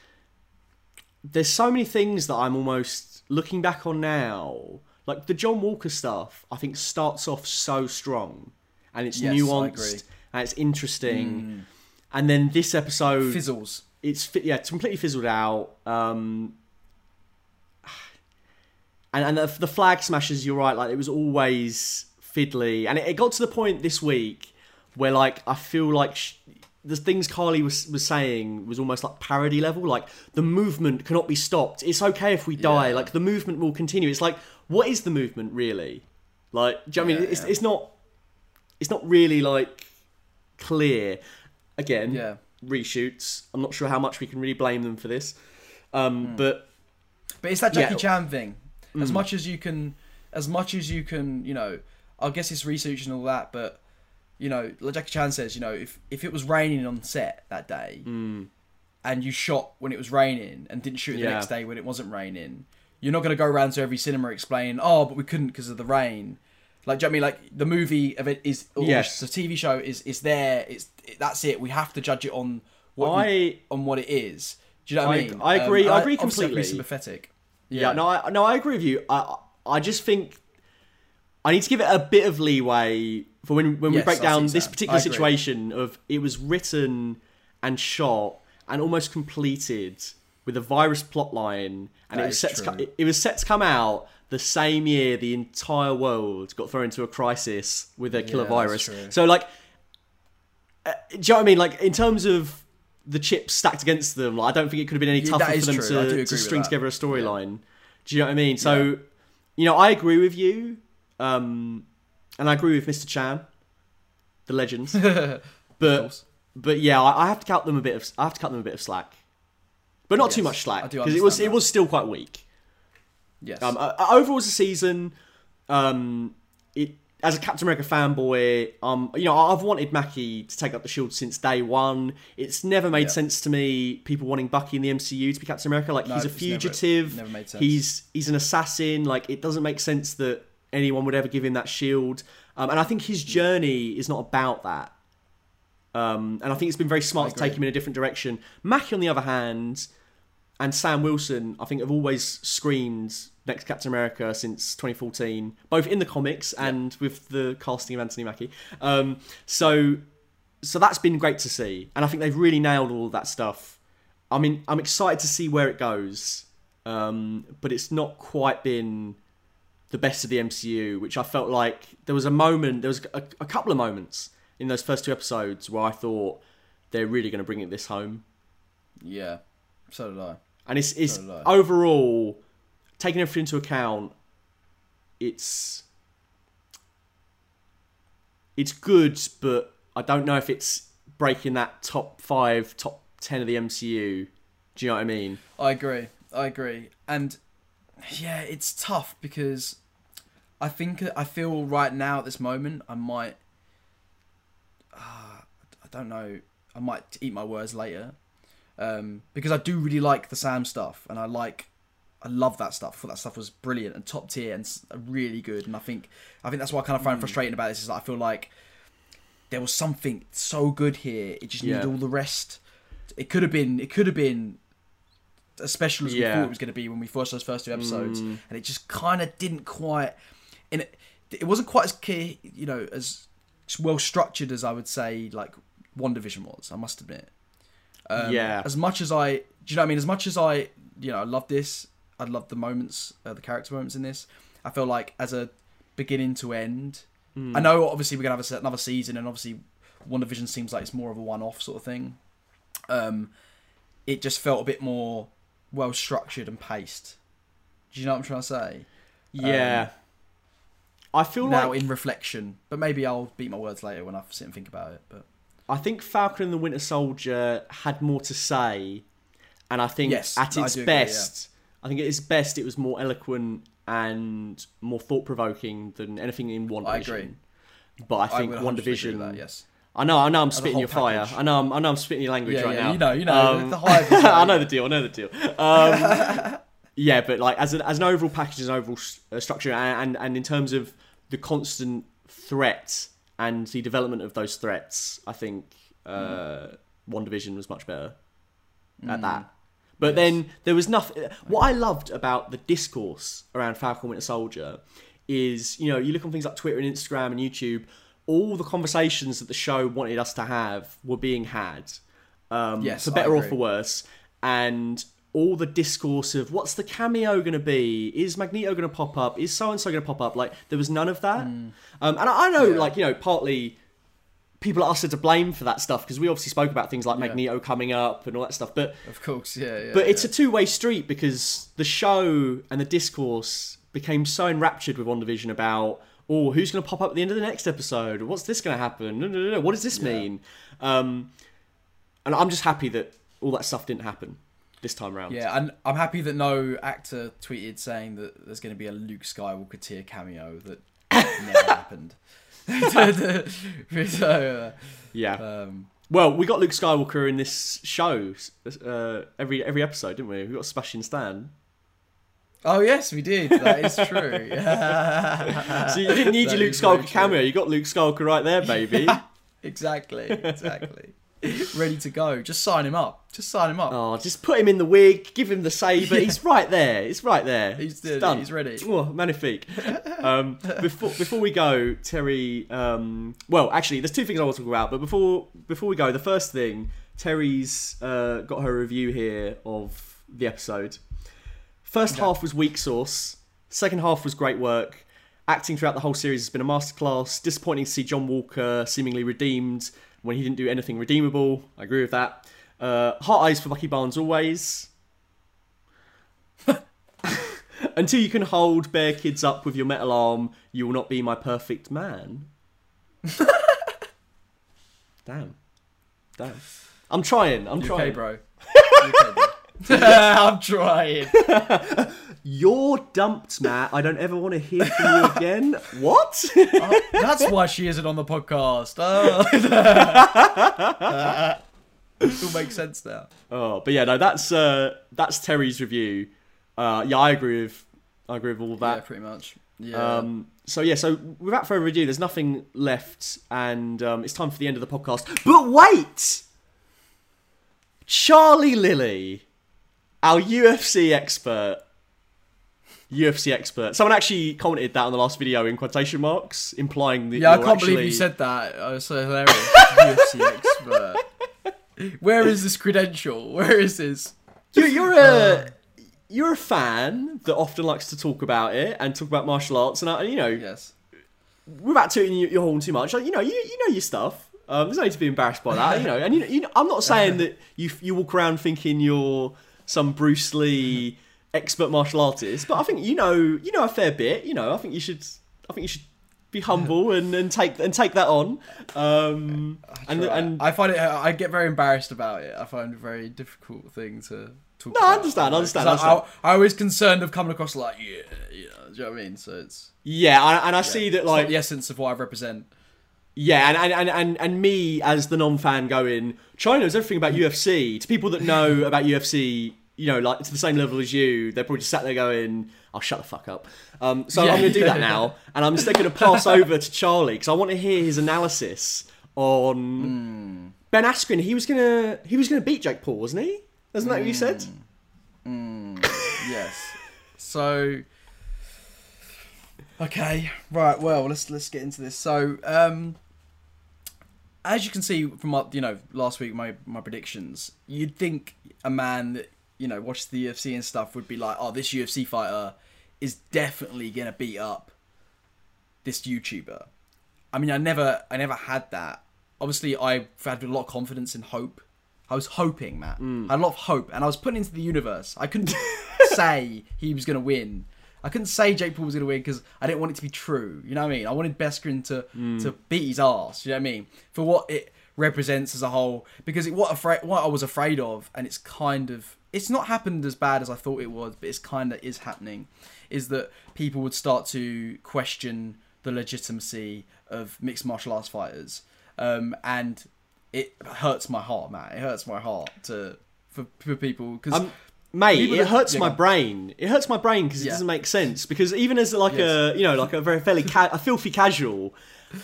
there's so many things that I'm almost looking back on now. Like the John Walker stuff, I think starts off so strong, and it's Yes, nuanced and it's interesting. And then this episode, Fizzles. it's yeah, it's completely fizzled out. Um, and and the, the flag smashes, you're right. Like it was always fiddly, and it, it got to the point this week where like I feel like sh- the things Karli was was saying was almost like parody level. Like the movement cannot be stopped. It's okay if we die. Yeah. Like the movement will continue. It's like what is the movement really? Like, do you know what I mean? Yeah, It's yeah. it's not it's not really like clear. Again, Yeah. reshoots. I'm not sure how much we can really blame them for this. Um, Hmm. But But it's that Jackie Yeah. Chan thing. As Mm. much as you can, as much as you can, you know, I guess it's research and all that. But you know, like Jackie Chan says, you know, if if it was raining on set that day, mm, and you shot when it was raining and didn't shoot the Yeah. next day when it wasn't raining, you're not going to go around to every cinema explaining, oh, but we couldn't because of the rain. Like, do you know what I mean? Like the movie of it is, or Yes. the TV show is is there. It's that's it. We have to judge it on what I you- on what it is. Do you know what I, I- mean? Um, I agree- I agree obviously have to be completely. sympathetic. yeah. no, I, no, I agree with you. I I just think I need to give it a bit of leeway for when when we break down this particular situation of it was written and shot and almost completed with a virus plotline, and That it was set to it, it was set to come out the same year the entire world got thrown into a crisis with a killer Yeah, virus. So like, uh, do you know what I mean? Like in terms of the chips stacked against them, like, I don't think it could have been any tougher is for them true. To, to string together a storyline. Do you know what I mean? So, you know, I agree with you, um, and I agree with Mr. Chan, the legends. *laughs* but but yeah, I, I have to cut them a bit of I have to cut them a bit of slack, but not too much slack because it was understand it was still quite weak. Yes. Um, uh, overall, as a season, um, it as a Captain America fanboy, um, you know, I've wanted Mackie to take up the shield since day one. It's never made Yeah. sense to me people wanting Bucky in the MCU to be Captain America. Like No, he's a never- fugitive. never made sense. He's he's an assassin. Like it doesn't make sense that anyone would ever give him that shield. Um, and I think his journey is not about that. Um, and I think it's been very smart to take him in a different direction. Mackie, on the other hand, and Sam Wilson, I think, have always screamed next Captain America since 2014, both in the comics and with the casting of Anthony Mackie. Um, so, so that's been great to see, and I think they've really nailed all of that stuff. I mean, I'm excited to see where it goes, um, but it's not quite been the best of the MCU, which I felt like there was a moment, there was a, a couple of moments in those first two episodes where I thought they're really going to bring it this home. Yeah, so did I. And it's it's So overall taking everything into account, it's it's good, but I don't know if it's breaking that top five, top ten of the MCU. Do you know what I mean? I agree. I agree. And yeah, it's tough because I think I feel right now at this moment I might. Uh, I don't know. I might eat my words later, um, because I do really like the Sam stuff, and I like, I love that stuff. I thought that stuff was brilliant and top tier and really good. And I think, I think that's what I kind of find frustrating about this is that I feel like there was something so good here. It just needed Yeah. all the rest. It could have been. It could have been as special as we Yeah. thought it was going to be when we watched those first two episodes, Mm. and it just kind of didn't quite. It, it wasn't quite as clear, you know, as well structured as I would say like WandaVision was. I must admit. Um, Yeah. As much as I, do you know what I mean? As much as I, you know, I love this. I love the moments, uh, the character moments in this. I feel like as a beginning to end. Hmm. I know obviously we're gonna have a, another season, and obviously WandaVision seems like it's more of a one-off sort of thing. Um, it just felt a bit more well structured and paced. Do you know what I'm trying to say? Yeah. I feel now like in reflection, but maybe I'll beat my words later when I sit and think about it. But I think Falcon and the Winter Soldier had more to say, and I think Yes, at I its agree, yeah. best, I think at its best, it was more eloquent and more thought provoking than anything in One I Division. agree. But I think One 100% agree with Division. that, yes. I know, I know, I'm spitting your fire. I know, I'm, I know, I'm spitting your language Yeah, right yeah, now. you know, you know, Um, the hive *laughs* I know the deal. I know the deal. Um, *laughs* yeah, but like as an as an overall package, as an overall s- uh, structure, and, and and in terms of the constant threat and the development of those threats, I think uh, WandaVision was much better at that. But Yes. then there was nothing. What I loved about the discourse around Falcon Winter Soldier is, you know, you look on things like Twitter and Instagram and YouTube, all the conversations that the show wanted us to have were being had, um, Yes, for better or for worse, and all the discourse of what's the cameo going to be? Is Magneto going to pop up? Is so and so going to pop up? Like there was none of that, um, and I, I know. Yeah. like you know, partly people are us are to blame for that stuff because we obviously spoke about things like Yeah. Magneto coming up and all that stuff, but Of course, yeah, yeah. but it's yeah. a two-way street because the show and the discourse became so enraptured with WandaVision about oh who's going to pop up at the end of the next episode what's this going to happen no, no, no, no. what does this mean um, and i'm just happy that all that stuff didn't happen this time around Yeah, and I'm happy that no actor tweeted saying that there's going to be a Luke Skywalker tier cameo that *laughs* never happened. *laughs* so, yeah uh, um, well we got luke skywalker in this show uh, every every episode didn't we we got Sebastian stan oh yes, we did. That is true. *laughs* So you didn't need That your luke skywalker cameo you got luke skywalker right there baby exactly, exactly. *laughs* Ready to go. Just sign him up. Just sign him up. Oh, just put him in the wig, give him the saber. *laughs* Yeah. He's right there. He's right there. He's It's done. He's ready. Oh, magnifique. um, *laughs* before before we go, Teri. Um, well, actually, there's two things I want to talk about. But before before we go, the first thing, Teri's uh, got her review here of the episode. First Okay. half was weak sauce. Second half was great work. Acting throughout the whole series has been a masterclass. Disappointing to see John Walker seemingly redeemed when he didn't do anything redeemable. I agree with that. Uh, heart eyes for Bucky Barnes always. *laughs* Until you can hold bear kids up with your metal arm, you will not be my perfect man. *laughs* Damn. Damn. I'm trying. I'm You trying. okay, bro? *laughs* Okay, bro? *laughs* I'm trying. *laughs* You're dumped, Matt. I don't ever want to hear from you again. what? Oh, that's why she isn't on the podcast. Oh. *laughs* it all makes sense now. oh, but yeah, no, that's uh, that's Teri's review. Uh, yeah, I agree with I agree with all of Yeah, that. pretty much. Yeah. Um, so yeah, so without further ado, there's nothing left, and um, it's time for the end of the podcast. But wait, Charlie Lilly, our UFC expert, UFC expert. Someone actually commented that on the last video in quotation marks, implying that yeah, I can't believe you said that. Oh, it's so hilarious. UFC *laughs* expert. Where is this credential? Where is this? You're, you're a you're a fan that often likes to talk about it and talk about martial arts, and uh, you know, Yes. without tooting your, your horn too much, like, you know, you, you know your stuff. Um, there's no need to be embarrassed by that, you know. And you know, you know, I'm not saying *laughs* that you you walk around thinking you're some Bruce Lee expert martial artist, but I think you know you know a fair bit. You know, I think you should I think you should be humble and, and take and take that on. Um, and and I find it. I get very embarrassed about it. I find it a very difficult thing to talk. No, I understand, I understand, I I, understand. I, I always concerned of coming across like yeah, yeah. Do you know what I mean? So it's yeah, and, and I see that like the essence of what I represent. Yeah, and, and, and, and, me as the non-fan going, China knows everything about UFC. To people that know about UFC, you know, like to the same level as you, they're probably just sat there going, "I'll shut the fuck up." Um, so Yeah. I'm going to do that now, and I'm just going to pass *laughs* over to Charlie because I want to hear his analysis on Ben Askren. He was gonna he was gonna beat Jake Paul, wasn't he? Isn't that what you said? yes. So okay, right. Well, let's let's get into this. So, um, as you can see from my, you know last week my my predictions, you'd think a man that you know watches the UFC and stuff would be like, oh, this UFC fighter is definitely gonna beat up this YouTuber. I mean, I never I never had that. Obviously, I had a lot of confidence and hope. I was hoping, Matt. Mm. I had a lot of hope, and I was putting into the universe. I couldn't *laughs* say he was going to win. I couldn't say Jake Paul was to win because I didn't want it to be true. You know what I mean? I wanted Askren to to beat his ass. You know what I mean? For what it represents as a whole, because it, what afraid what I was afraid of, and it's kind of it's not happened as bad as I thought it was, but it's kind of is happening. Is that people would start to question the legitimacy of mixed martial arts fighters, um, and it hurts my heart, man. It hurts my heart to for, for people because mate, People it that- hurts yeah, my brain. It hurts my brain because it Yeah. doesn't make sense. Because even as like Yes. a you know like a very fairly ca- a filthy casual,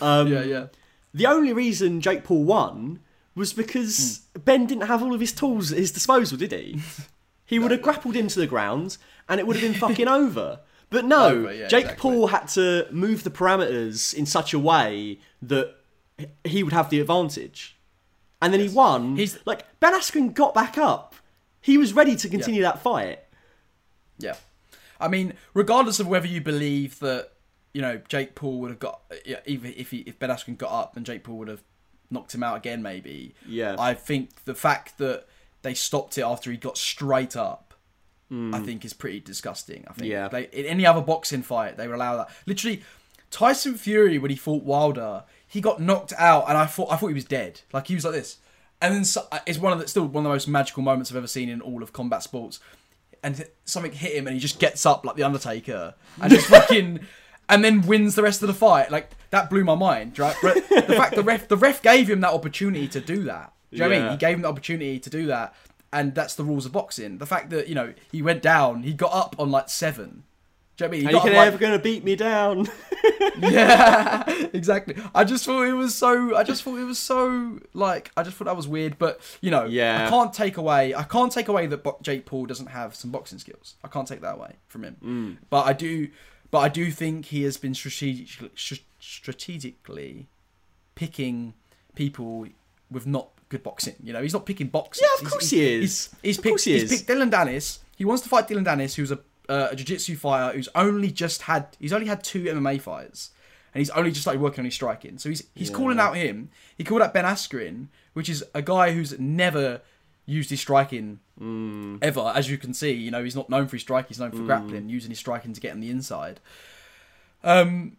um, yeah, yeah, the only reason Jake Paul won was because Ben didn't have all of his tools at his disposal, did he? *laughs* He would have grappled him to the ground and it would have been fucking *laughs* over. But no, Over, yeah, Jake exactly. Paul had to move the parameters in such a way that he would have the advantage. And then he won. He's- like Ben Askren got back up. He was ready to continue that fight. yeah. I mean, regardless of whether you believe that you know Jake Paul would have got, yeah, even if he, if Ben Askren got up and Jake Paul would have knocked him out again, maybe. Yeah. I think the fact that they stopped it after he got straight up, I think is pretty disgusting. I think. Hmm. Yeah. They, in any other boxing fight, they would allow that. Literally, Tyson Fury when he fought Wilder, he got knocked out, and I thought I thought he was dead. Like he was like this, and then so, uh, it's one of the still one of the most magical moments I've ever seen in all of combat sports. And something hit him, and he just gets up like the Undertaker, and just *laughs* fucking, and then wins the rest of the fight. Like that blew my mind, right? But the fact the ref the ref gave him that opportunity to do that. Do you know what I mean? He gave him the opportunity to do that, and that's the rules of boxing. The fact that you know he went down, he got up on like seven. Do you know what I mean? He Are you like- ever going to beat me down? *laughs* yeah, *laughs* exactly. I just thought it was so. I just thought it was so like. I just thought that was weird. But you know, Yeah. I can't take away. I can't take away that Jake Paul doesn't have some boxing skills. I can't take that away from him. Mm. But I do. But I do think he has been strategic, strategically picking people with not good boxing. You know, he's not picking boxing. Yeah, of course he is. He's, he's Of picked. he he's picked Dillon Danis. He wants to fight Dillon Danis, who's a uh, a jiu-jitsu fighter who's only just had he's only had two MMA fights, and he's only just started working on his striking. So he's he's calling out him. He called out Ben Askren, which is a guy who's never used his striking Mm. ever. As you can see, you know he's not known for his striking. He's known for grappling, using his striking to get on the inside. Um,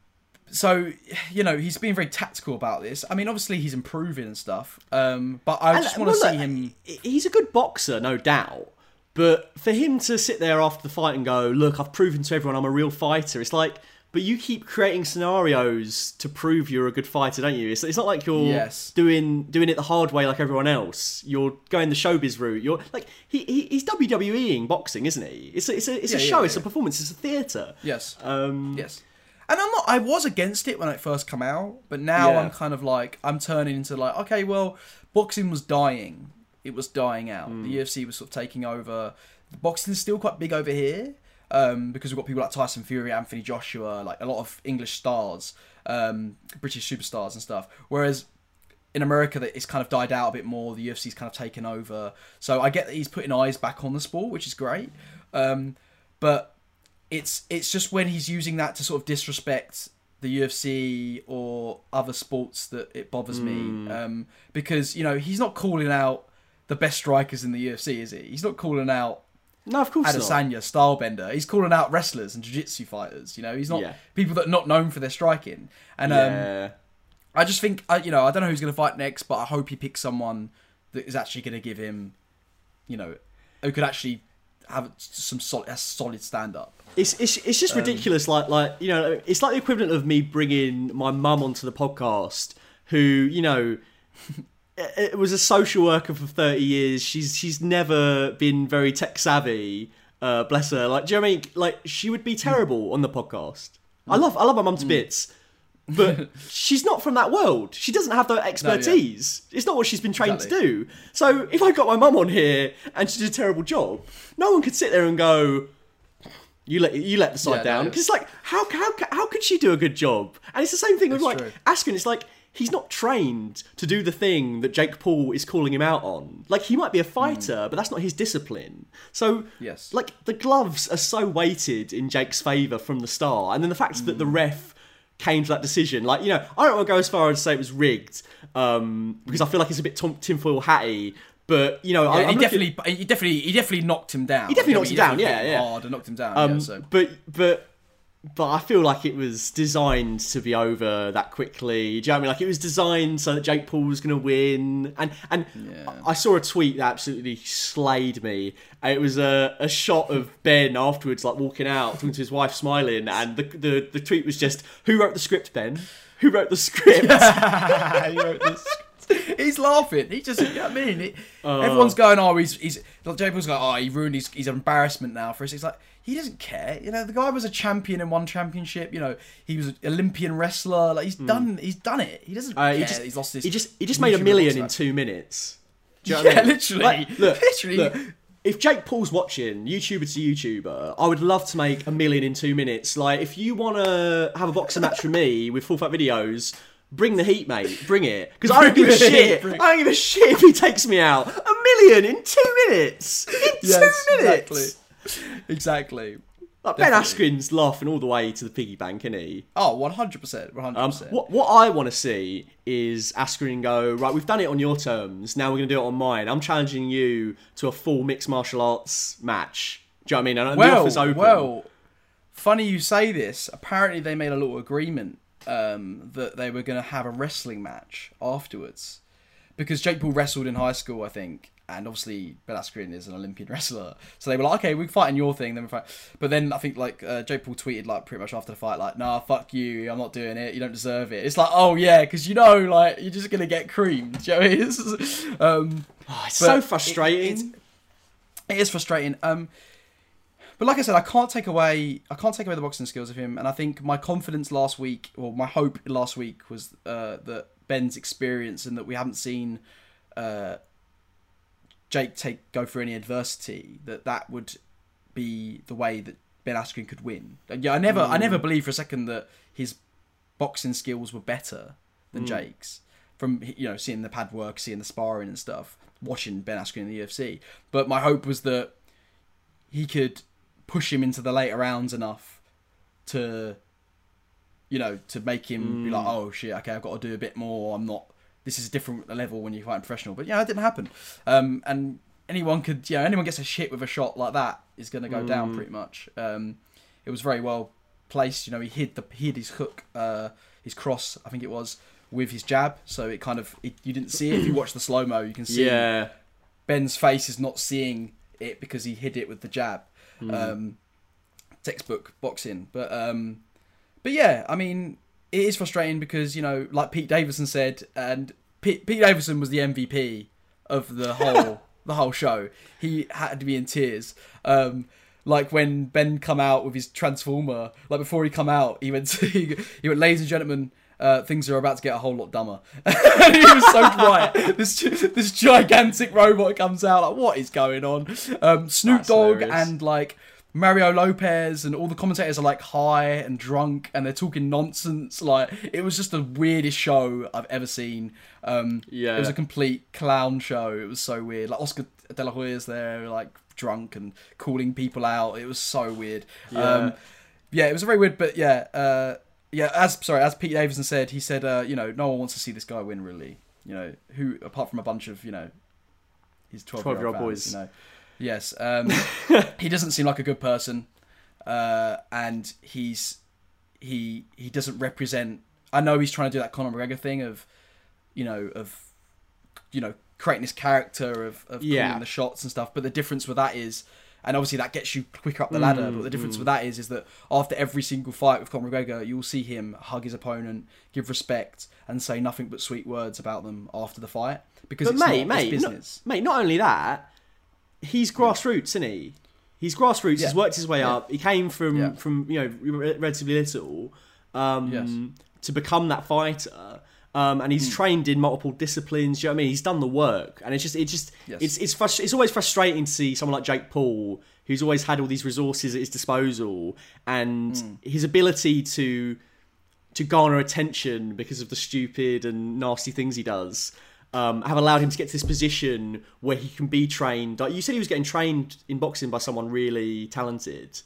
so you know he's being very tactical about this. I mean, obviously he's improving and stuff. Um, but I just want to well, see him. He's a good boxer, no doubt. But for him to sit there after the fight and go, "Look, I've proven to everyone I'm a real fighter," it's like, but you keep creating scenarios to prove you're a good fighter, don't you? It's, it's not like you're Yes. doing doing it the hard way like everyone else. You're going the showbiz route. You're like he, he he's WWEing boxing, isn't he? It's a, it's a, it's a Yeah, yeah, show. yeah, it's a performance. It's a theatre. Yes. Um, Yes. And I'm not. I was against it when it first came out, but now. I'm kind of like I'm turning into like okay, well, boxing was dying. It was dying out. Hmm. The UFC was sort of taking over. Boxing's still quite big over here um, because we've got people like Tyson Fury, Anthony Joshua, like a lot of English stars, um, British superstars and stuff. Whereas in America, that it's kind of died out a bit more. The UFC's kind of taken over. So I get that he's putting eyes back on the sport, which is great. Um, but it's it's just when he's using that to sort of disrespect the UFC or other sports that it bothers me. Um, because you know he's not calling out the best strikers in the UFC, is he? He's not calling out No, of course not. Adesanya, Stylebender. He's calling out wrestlers and jiu-jitsu fighters. You know, he's not Yeah. people that are not known for their striking. And um, I just think, uh, you know, I don't know who's going to fight next, but I hope he picks someone that is actually going to give him, you know, who could actually have some solid, a solid stand up. It's it's it's Um, just ridiculous. Like like you know, it's like the equivalent of me bringing my mum onto the podcast, who you know. It was a social worker for thirty years. She's she's never been very tech savvy. Uh, bless her. Like, do you know what I mean? Like, she would be terrible on the podcast. I love I love my mum to bits, but *laughs* she's not from that world. She doesn't have the expertise. It's not what she's been trained to do. So if I got my mum on here and she did a terrible job, no one could sit there and go, you let you let the side Yeah, down no. because like how how how could she do a good job? And it's the same thing with It's like true. Askren. It's like he's not trained to do the thing that Jake Paul is calling him out on. Like he might be a fighter, but that's not his discipline. So Hmm. Yes. like the gloves are so weighted in Jake's favor from the start, and then the fact that the Hmm. ref came to that decision, like you know, I don't want to go as far as to say it was rigged um, because I feel like it's a bit tom- tinfoil hatty. But you know, I, Yeah, he definitely, he definitely, he definitely knocked him down. He definitely knocked him down, yeah, yeah. hard and knocked him down. Um, yeah, so. But but but I feel like it was designed to be over that quickly. Do you know what I mean? Like it was designed so that Jake Paul was going to win. And and Yeah. I saw a tweet that absolutely slayed me. It was a, a shot of Ben afterwards, like walking out, talking to his wife, smiling, and the the, the tweet was just, "Who wrote the script, Ben? Who wrote the script?" *laughs* he wrote this. He's laughing. He just, you know what I mean? It, oh. everyone's going, oh, he's, he's, like, Jake Paul's going, oh, he ruined his, his embarrassment now for us. He's like, he doesn't care. You know, the guy was a champion in one championship. You know, he was an Olympian wrestler. Like, he's done, he's done it. He doesn't Uh, care. he just he's lost his. he just he just made a million in two minutes. Do you know what I Yeah, mean? literally. Like, look, *laughs* Literally. look, if Jake Paul's watching, YouTuber to YouTuber, I would love to make a million in two minutes. Like, if you want to have a boxing match with me with full fat videos, bring the heat, mate. Bring it. Because I don't give a shit. bring- I don't give a shit if he takes me out. A million in two minutes. In Yes, two minutes. exactly. *laughs* Exactly. Like, ben. Askren's laughing all the way to the piggy bank, isn't he? Oh, 100%. 100%. Um, what what I want to see is Askren go right. We've done it on your terms. Now we're going to do it on mine. I'm challenging you to a full mixed martial arts match. Do you know what I mean? And the well, offer's open. well, funny you say this. Apparently, they made a little agreement um, that they were going to have a wrestling match afterwards because Jake Paul wrestled in high school, I think, and obviously Ben Askren is an Olympian *laughs* wrestler. So they were like, okay, we can fight in your thing, then we fight. But then I think like uh, Jake Paul tweeted like pretty much after the fight, like, nah, fuck you, I'm not doing it. You don't deserve it. It's like, oh yeah, because you know, like you're just gonna get creamed. *laughs* You know what I mean? It's, um, Oh, it's so it- frustrating. it's- it is frustrating. Um, but like I said, I can't take away I can't take away the boxing skills of him, and I think my confidence last week, or my hope last week, was uh, that Ben's experience and that we haven't seen uh, Jake take go through any adversity. That that would be the way that Ben Askren could win. Uh, yeah, I never I never mm. believed for a second that his boxing skills were better than mm. Jake's. From you know seeing the pad work, seeing the sparring and stuff, watching Ben Askren in the UFC. But my hope was that he could push him into the later rounds enough to, you know, to make him be like, mm. oh shit, okay, I've got to do a bit more. I'm not. This is a different level when you're fight professional. But yeah, that didn't happen. Um, and anyone could, yeah, anyone gets a shit with a shot like that is going to go down pretty much. Um, it was very well placed. You know, he hid the he hid his hook, uh, his cross, I think it was, with his jab. So it kind of it, you didn't see it. If you watch the slow mo, you can see yeah. Ben's face is not seeing it because he hid it with the jab. Um, textbook boxing, but um, but yeah, I mean, it is frustrating because you know, like Pete Davidson said, and Pete, Pete Davidson was the MVP of the *laughs* whole the whole show. He had to be in tears. Um, Like when Ben come out with his transformer, like before he come out, he went, *laughs* to, he, went, ladies and gentlemen, uh, things are about to get a whole lot dumber. *laughs* he was so bright. This this gigantic robot comes out. Like, what is going on? Um, Snoop Dogg and like Mario Lopez and all the commentators are like high and drunk and they're talking nonsense. Like it was just the weirdest show I've ever seen. Um, Yeah. it was a complete clown show. It was so weird. Like Oscar De La Hoya's there, like drunk and calling people out. It was so weird. Yeah. Um, yeah, it was very weird. But yeah, uh, yeah. As sorry, as Pete Davidson said, he said, uh, you know, no one wants to see this guy win. Really, you know, who apart from a bunch of you know, his twelve-year-old boys. You know, yes. Um, *laughs* he doesn't seem like a good person, uh, and he's he he doesn't represent. I know he's trying to do that Conor McGregor thing of, you know, of, you know, creating this character of of Yeah. calling the shots and stuff. But the difference with that is, and obviously that gets you quicker up the ladder. Mm, but the difference with that is, is that after every single fight with Conor McGregor, you'll see him hug his opponent, give respect, and say nothing but sweet words about them after the fight because But it's mate, not, mate, not, business. mate. Not only that, he's grassroots, isn't he? He's grassroots. He's worked his way Yeah. up. He came from Yeah. from you know re- relatively little um, Yes. to become that fighter. Um, and he's Hmm. trained in multiple disciplines. Do you know what I mean? He's done the work, and it's just, it just, Yes. it's, it's, frust- it's always frustrating to see someone like Jake Paul, who's always had all these resources at his disposal, and Hmm. his ability to, to garner attention because of the stupid and nasty things he does, um, have allowed him to get to this position where he can be trained. Like you said, he was getting trained in boxing by someone really talented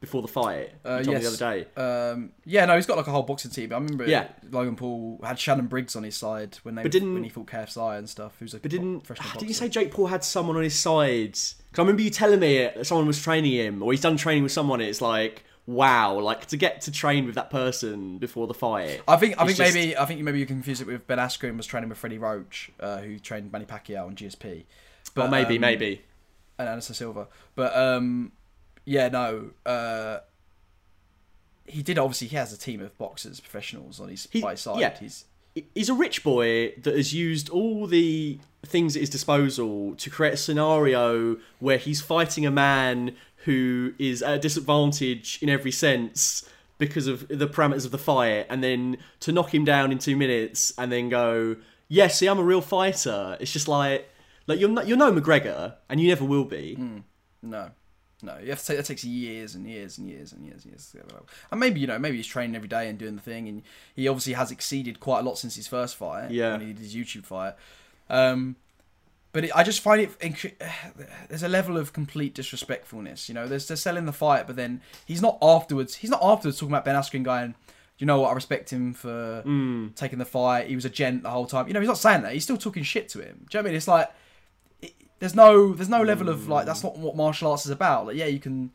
before the fight. Uh, yes. the other day. Um, yeah, no, he's got like a whole boxing team. I remember Yeah. Logan Paul had Shannon Briggs on his side when they didn't- when he fought KSI and stuff. Who's a But didn't professional did you say Jake Paul had someone on his side? Because I remember you telling me it, that someone was training him, or he's done training with someone. It's like wow, like to get to train with that person before the fight. I think I think just- maybe I think maybe you confuse it with Ben Askren was training with Freddie Roach, uh, who trained Manny Pacquiao and GSP. But maybe, um, maybe. and Anderson Silva. But um, yeah, no. Uh, he did obviously. He has a team of boxers, professionals on his He- by his side. yeah. He's He's a rich boy that has used all the things at his disposal to create a scenario where he's fighting a man who is at a disadvantage in every sense because of the parameters of the fight, and then to knock him down in two minutes and then go, "Yeah, see, I'm a real fighter." It's just like, like you're not, you're no McGregor, and you never will be. no. No, you have to take, that takes years and years and years and years and years. to get that up. And maybe you know, maybe he's training every day and doing the thing, and he obviously has exceeded quite a lot since his first fight. Yeah. when he did his YouTube fight. Um, but it, I just find it *sighs* there's a level of complete disrespectfulness. You know, there's they're selling the fight, but then he's not afterwards. He's not afterwards talking about Ben Askren going. You know what? I respect him for hmm. taking the fight. He was a gent the whole time. You know, he's not saying that. He's still talking shit to him. Do you know what I mean? It's like it, there's no there's no level of like that's not what martial arts is about. Like, yeah, you can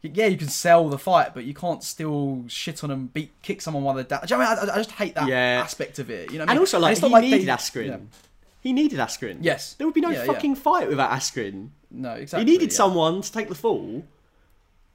yeah, you can sell the fight, but you can't still shit on and beat kick someone while they're down. Do you know what I mean? I, I just hate that Yeah. aspect of it. You know, what And I mean? also, like, it's he not needed they- Askren. He needed Askren. Yes. There would be no Yeah, yeah. fucking fight without Askren. No, exactly. he needed yeah. someone to take the fall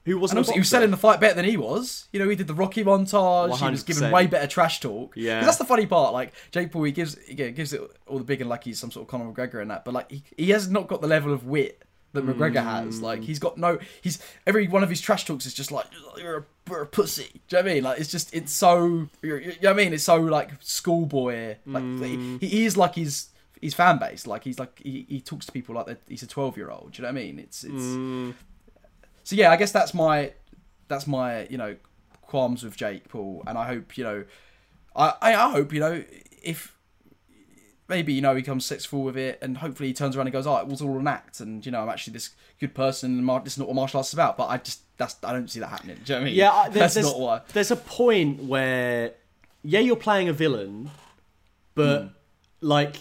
who wasn't And also, he was selling the fight better than he was. You know, he did the Rocky montage. He was giving way better trash talk. Yeah. that's the funny part. Like Jake Paul, he gives he gives it all the big and he's some sort of Conor McGregor and that. But like he, he has not got the level of wit that McGregor has. Mm. Like he's got no. He's every one of his trash talks is just like you're a, you're a pussy. Do you know what I mean? Like it's just it's so. You know what I mean? It's so like schoolboy. Like Mm. he, he is like his his fan base. Like he's like he, he talks to people like. He's a twelve year old. Do you know what I mean? It's it's. Mm, So yeah, I guess that's my that's my you know qualms with Jake Paul, and I hope you know, I I hope you know if maybe you know he comes successful with it, and hopefully he turns around and goes, oh, it was all an act, and you know I'm actually this good person, and mar- this is not what martial arts is about. But I just that's I don't see that happening. Do you know what I mean? yeah, I- *laughs* there- that's there's, not why. there's a point where, yeah, you're playing a villain, but Hmm. like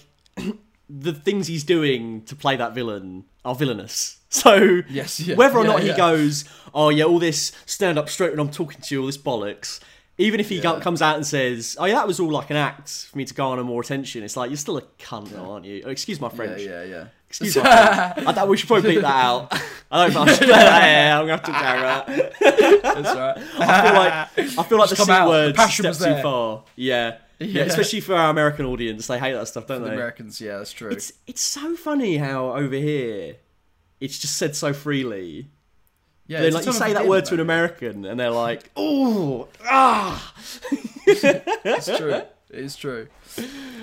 the things he's doing to play that villain are villainous. *laughs* So Yes, yeah, whether or yeah, not he yeah. goes, oh yeah, all this stand up straight when I'm talking to you, all this bollocks. Even if he go- comes out and says, "Oh yeah, that was all like an act for me to garner more attention," it's like you're still a cunt, aren't you? Oh, excuse my French. yeah, yeah. yeah. Excuse my French. *laughs* I thought we should probably beat that out. I don't know. if I should. *laughs* Yeah, I'm gonna have to carry that. That's right. I feel like I feel like the c word passion step was too far. Yeah. Yeah, Yeah. Especially for our American audience, they hate that stuff, don't The they? Americans, yeah, that's true. It's it's so funny how over here it's just said so freely. Yeah, then it's like you say that word to an American, and they're like, *laughs* "Oh, ah." It's true. It is true.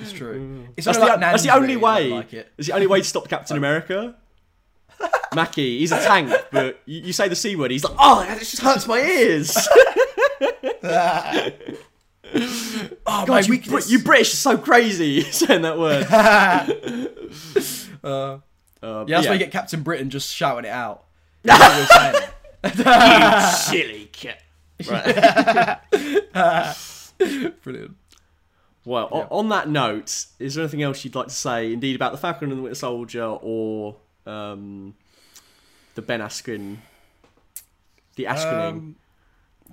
It's true. It's That's the, like that's the only way. Like it. It's the only way to stop Captain *laughs* America. Mackie, he's a tank, but you, you say the c word, he's like, "Oh, it just hurts my ears." *laughs* Oh, God, my you, weakness. you British are so crazy *laughs* saying that word. *laughs* *laughs* Uh, Uh, yeah, that's yeah. why you get Captain Britain just shouting it out. That's what we're saying. you silly cat. Right. Brilliant. Well, Yeah. on that note, is there anything else you'd like to say, indeed, about the Falcon and the Winter Soldier or um, the Ben Askren, the Askrening? Um,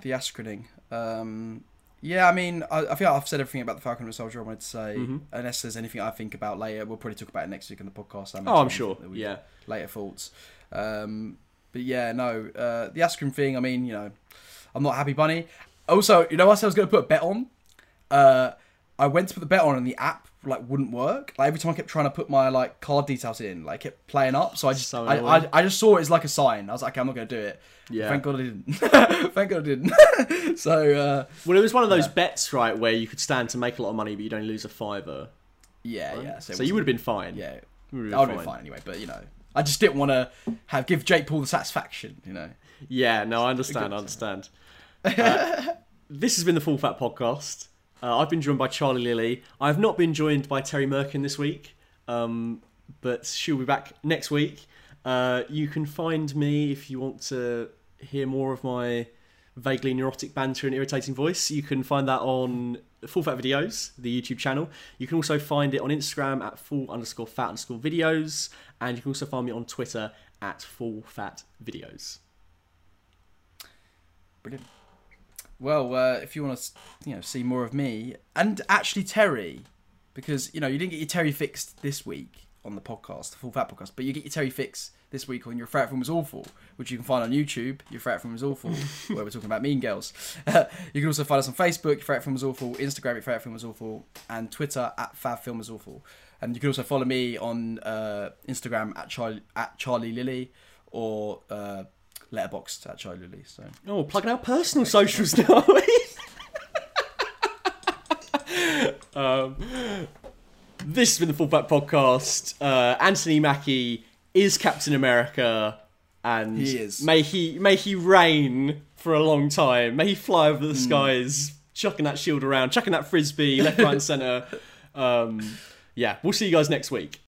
the Askrening. Um, yeah, I mean, I, I I've said everything about the Falcon and the Soldier I wanted to say. Mhm. Unless there's anything I think about later, we'll probably talk about it next week on the podcast. I oh, I'm sure. Yeah. Later thoughts. Um, but yeah, no, uh, the Askren thing. I mean, you know, I'm not happy bunny. Also, you know what I was going to put a bet on? Uh, I went to put the bet on in the app like wouldn't work. Like every time I kept trying to put my like card details in, like it kept playing up. So I just So I. I, I just saw it as like a sign. I was like, okay, I'm not going to do it. Yeah. Thank God I didn't. *laughs* Thank God I didn't. *laughs* so uh, Well, it was one of those Yeah. bets, right, where you could stand to make a lot of money, but you'd only lose a fiver. yeah, right? yeah. So, it you would have been fine. Yeah, I would have been fine anyway. But you know, I just didn't want to have give Jake Paul the satisfaction. You know. Yeah, no, I understand. I understand. Uh, *laughs* this has been the Full Fat Podcast. Uh, I've been joined by Charlie Lilly. I have not been joined by Teri Merkin this week, um, but she'll be back next week. Uh, you can find me if you want to hear more of my vaguely neurotic banter and irritating voice. You can find that on Full Fat Videos, the YouTube channel. You can also find it on Instagram at full underscore fat underscore videos, and you can also find me on Twitter at full fat videos. Brilliant. Well, uh, if you want to, you know, see more of me and actually Teri, because you know you didn't get your Teri fixed this week on the podcast, the Full Fat Podcast, but you get your Teri fix this week on Your Frat Film Was Awful, which you can find on YouTube. Your Frat Film Was Awful, *laughs* where we're talking about Mean Girls. *laughs* you can also find us on Facebook. Your Frat Film Was Awful, Instagram. Your Frat Film Was Awful, and Twitter at Fab Film Was Awful. And you can also follow me on uh, Instagram at Charlie at Charlie Lilly or uh, Letterboxd at Charlie Lilly. So. Oh, plugging our personal socials now. *laughs* um, this has been the Full Fat Podcast. Uh, Anthony Mackie is Captain America, and He is. May he may he reign for a long time. May he fly over the skies, chucking that shield around, chucking that frisbee left, right, and centre. *laughs* Um, yeah, we'll see you guys next week.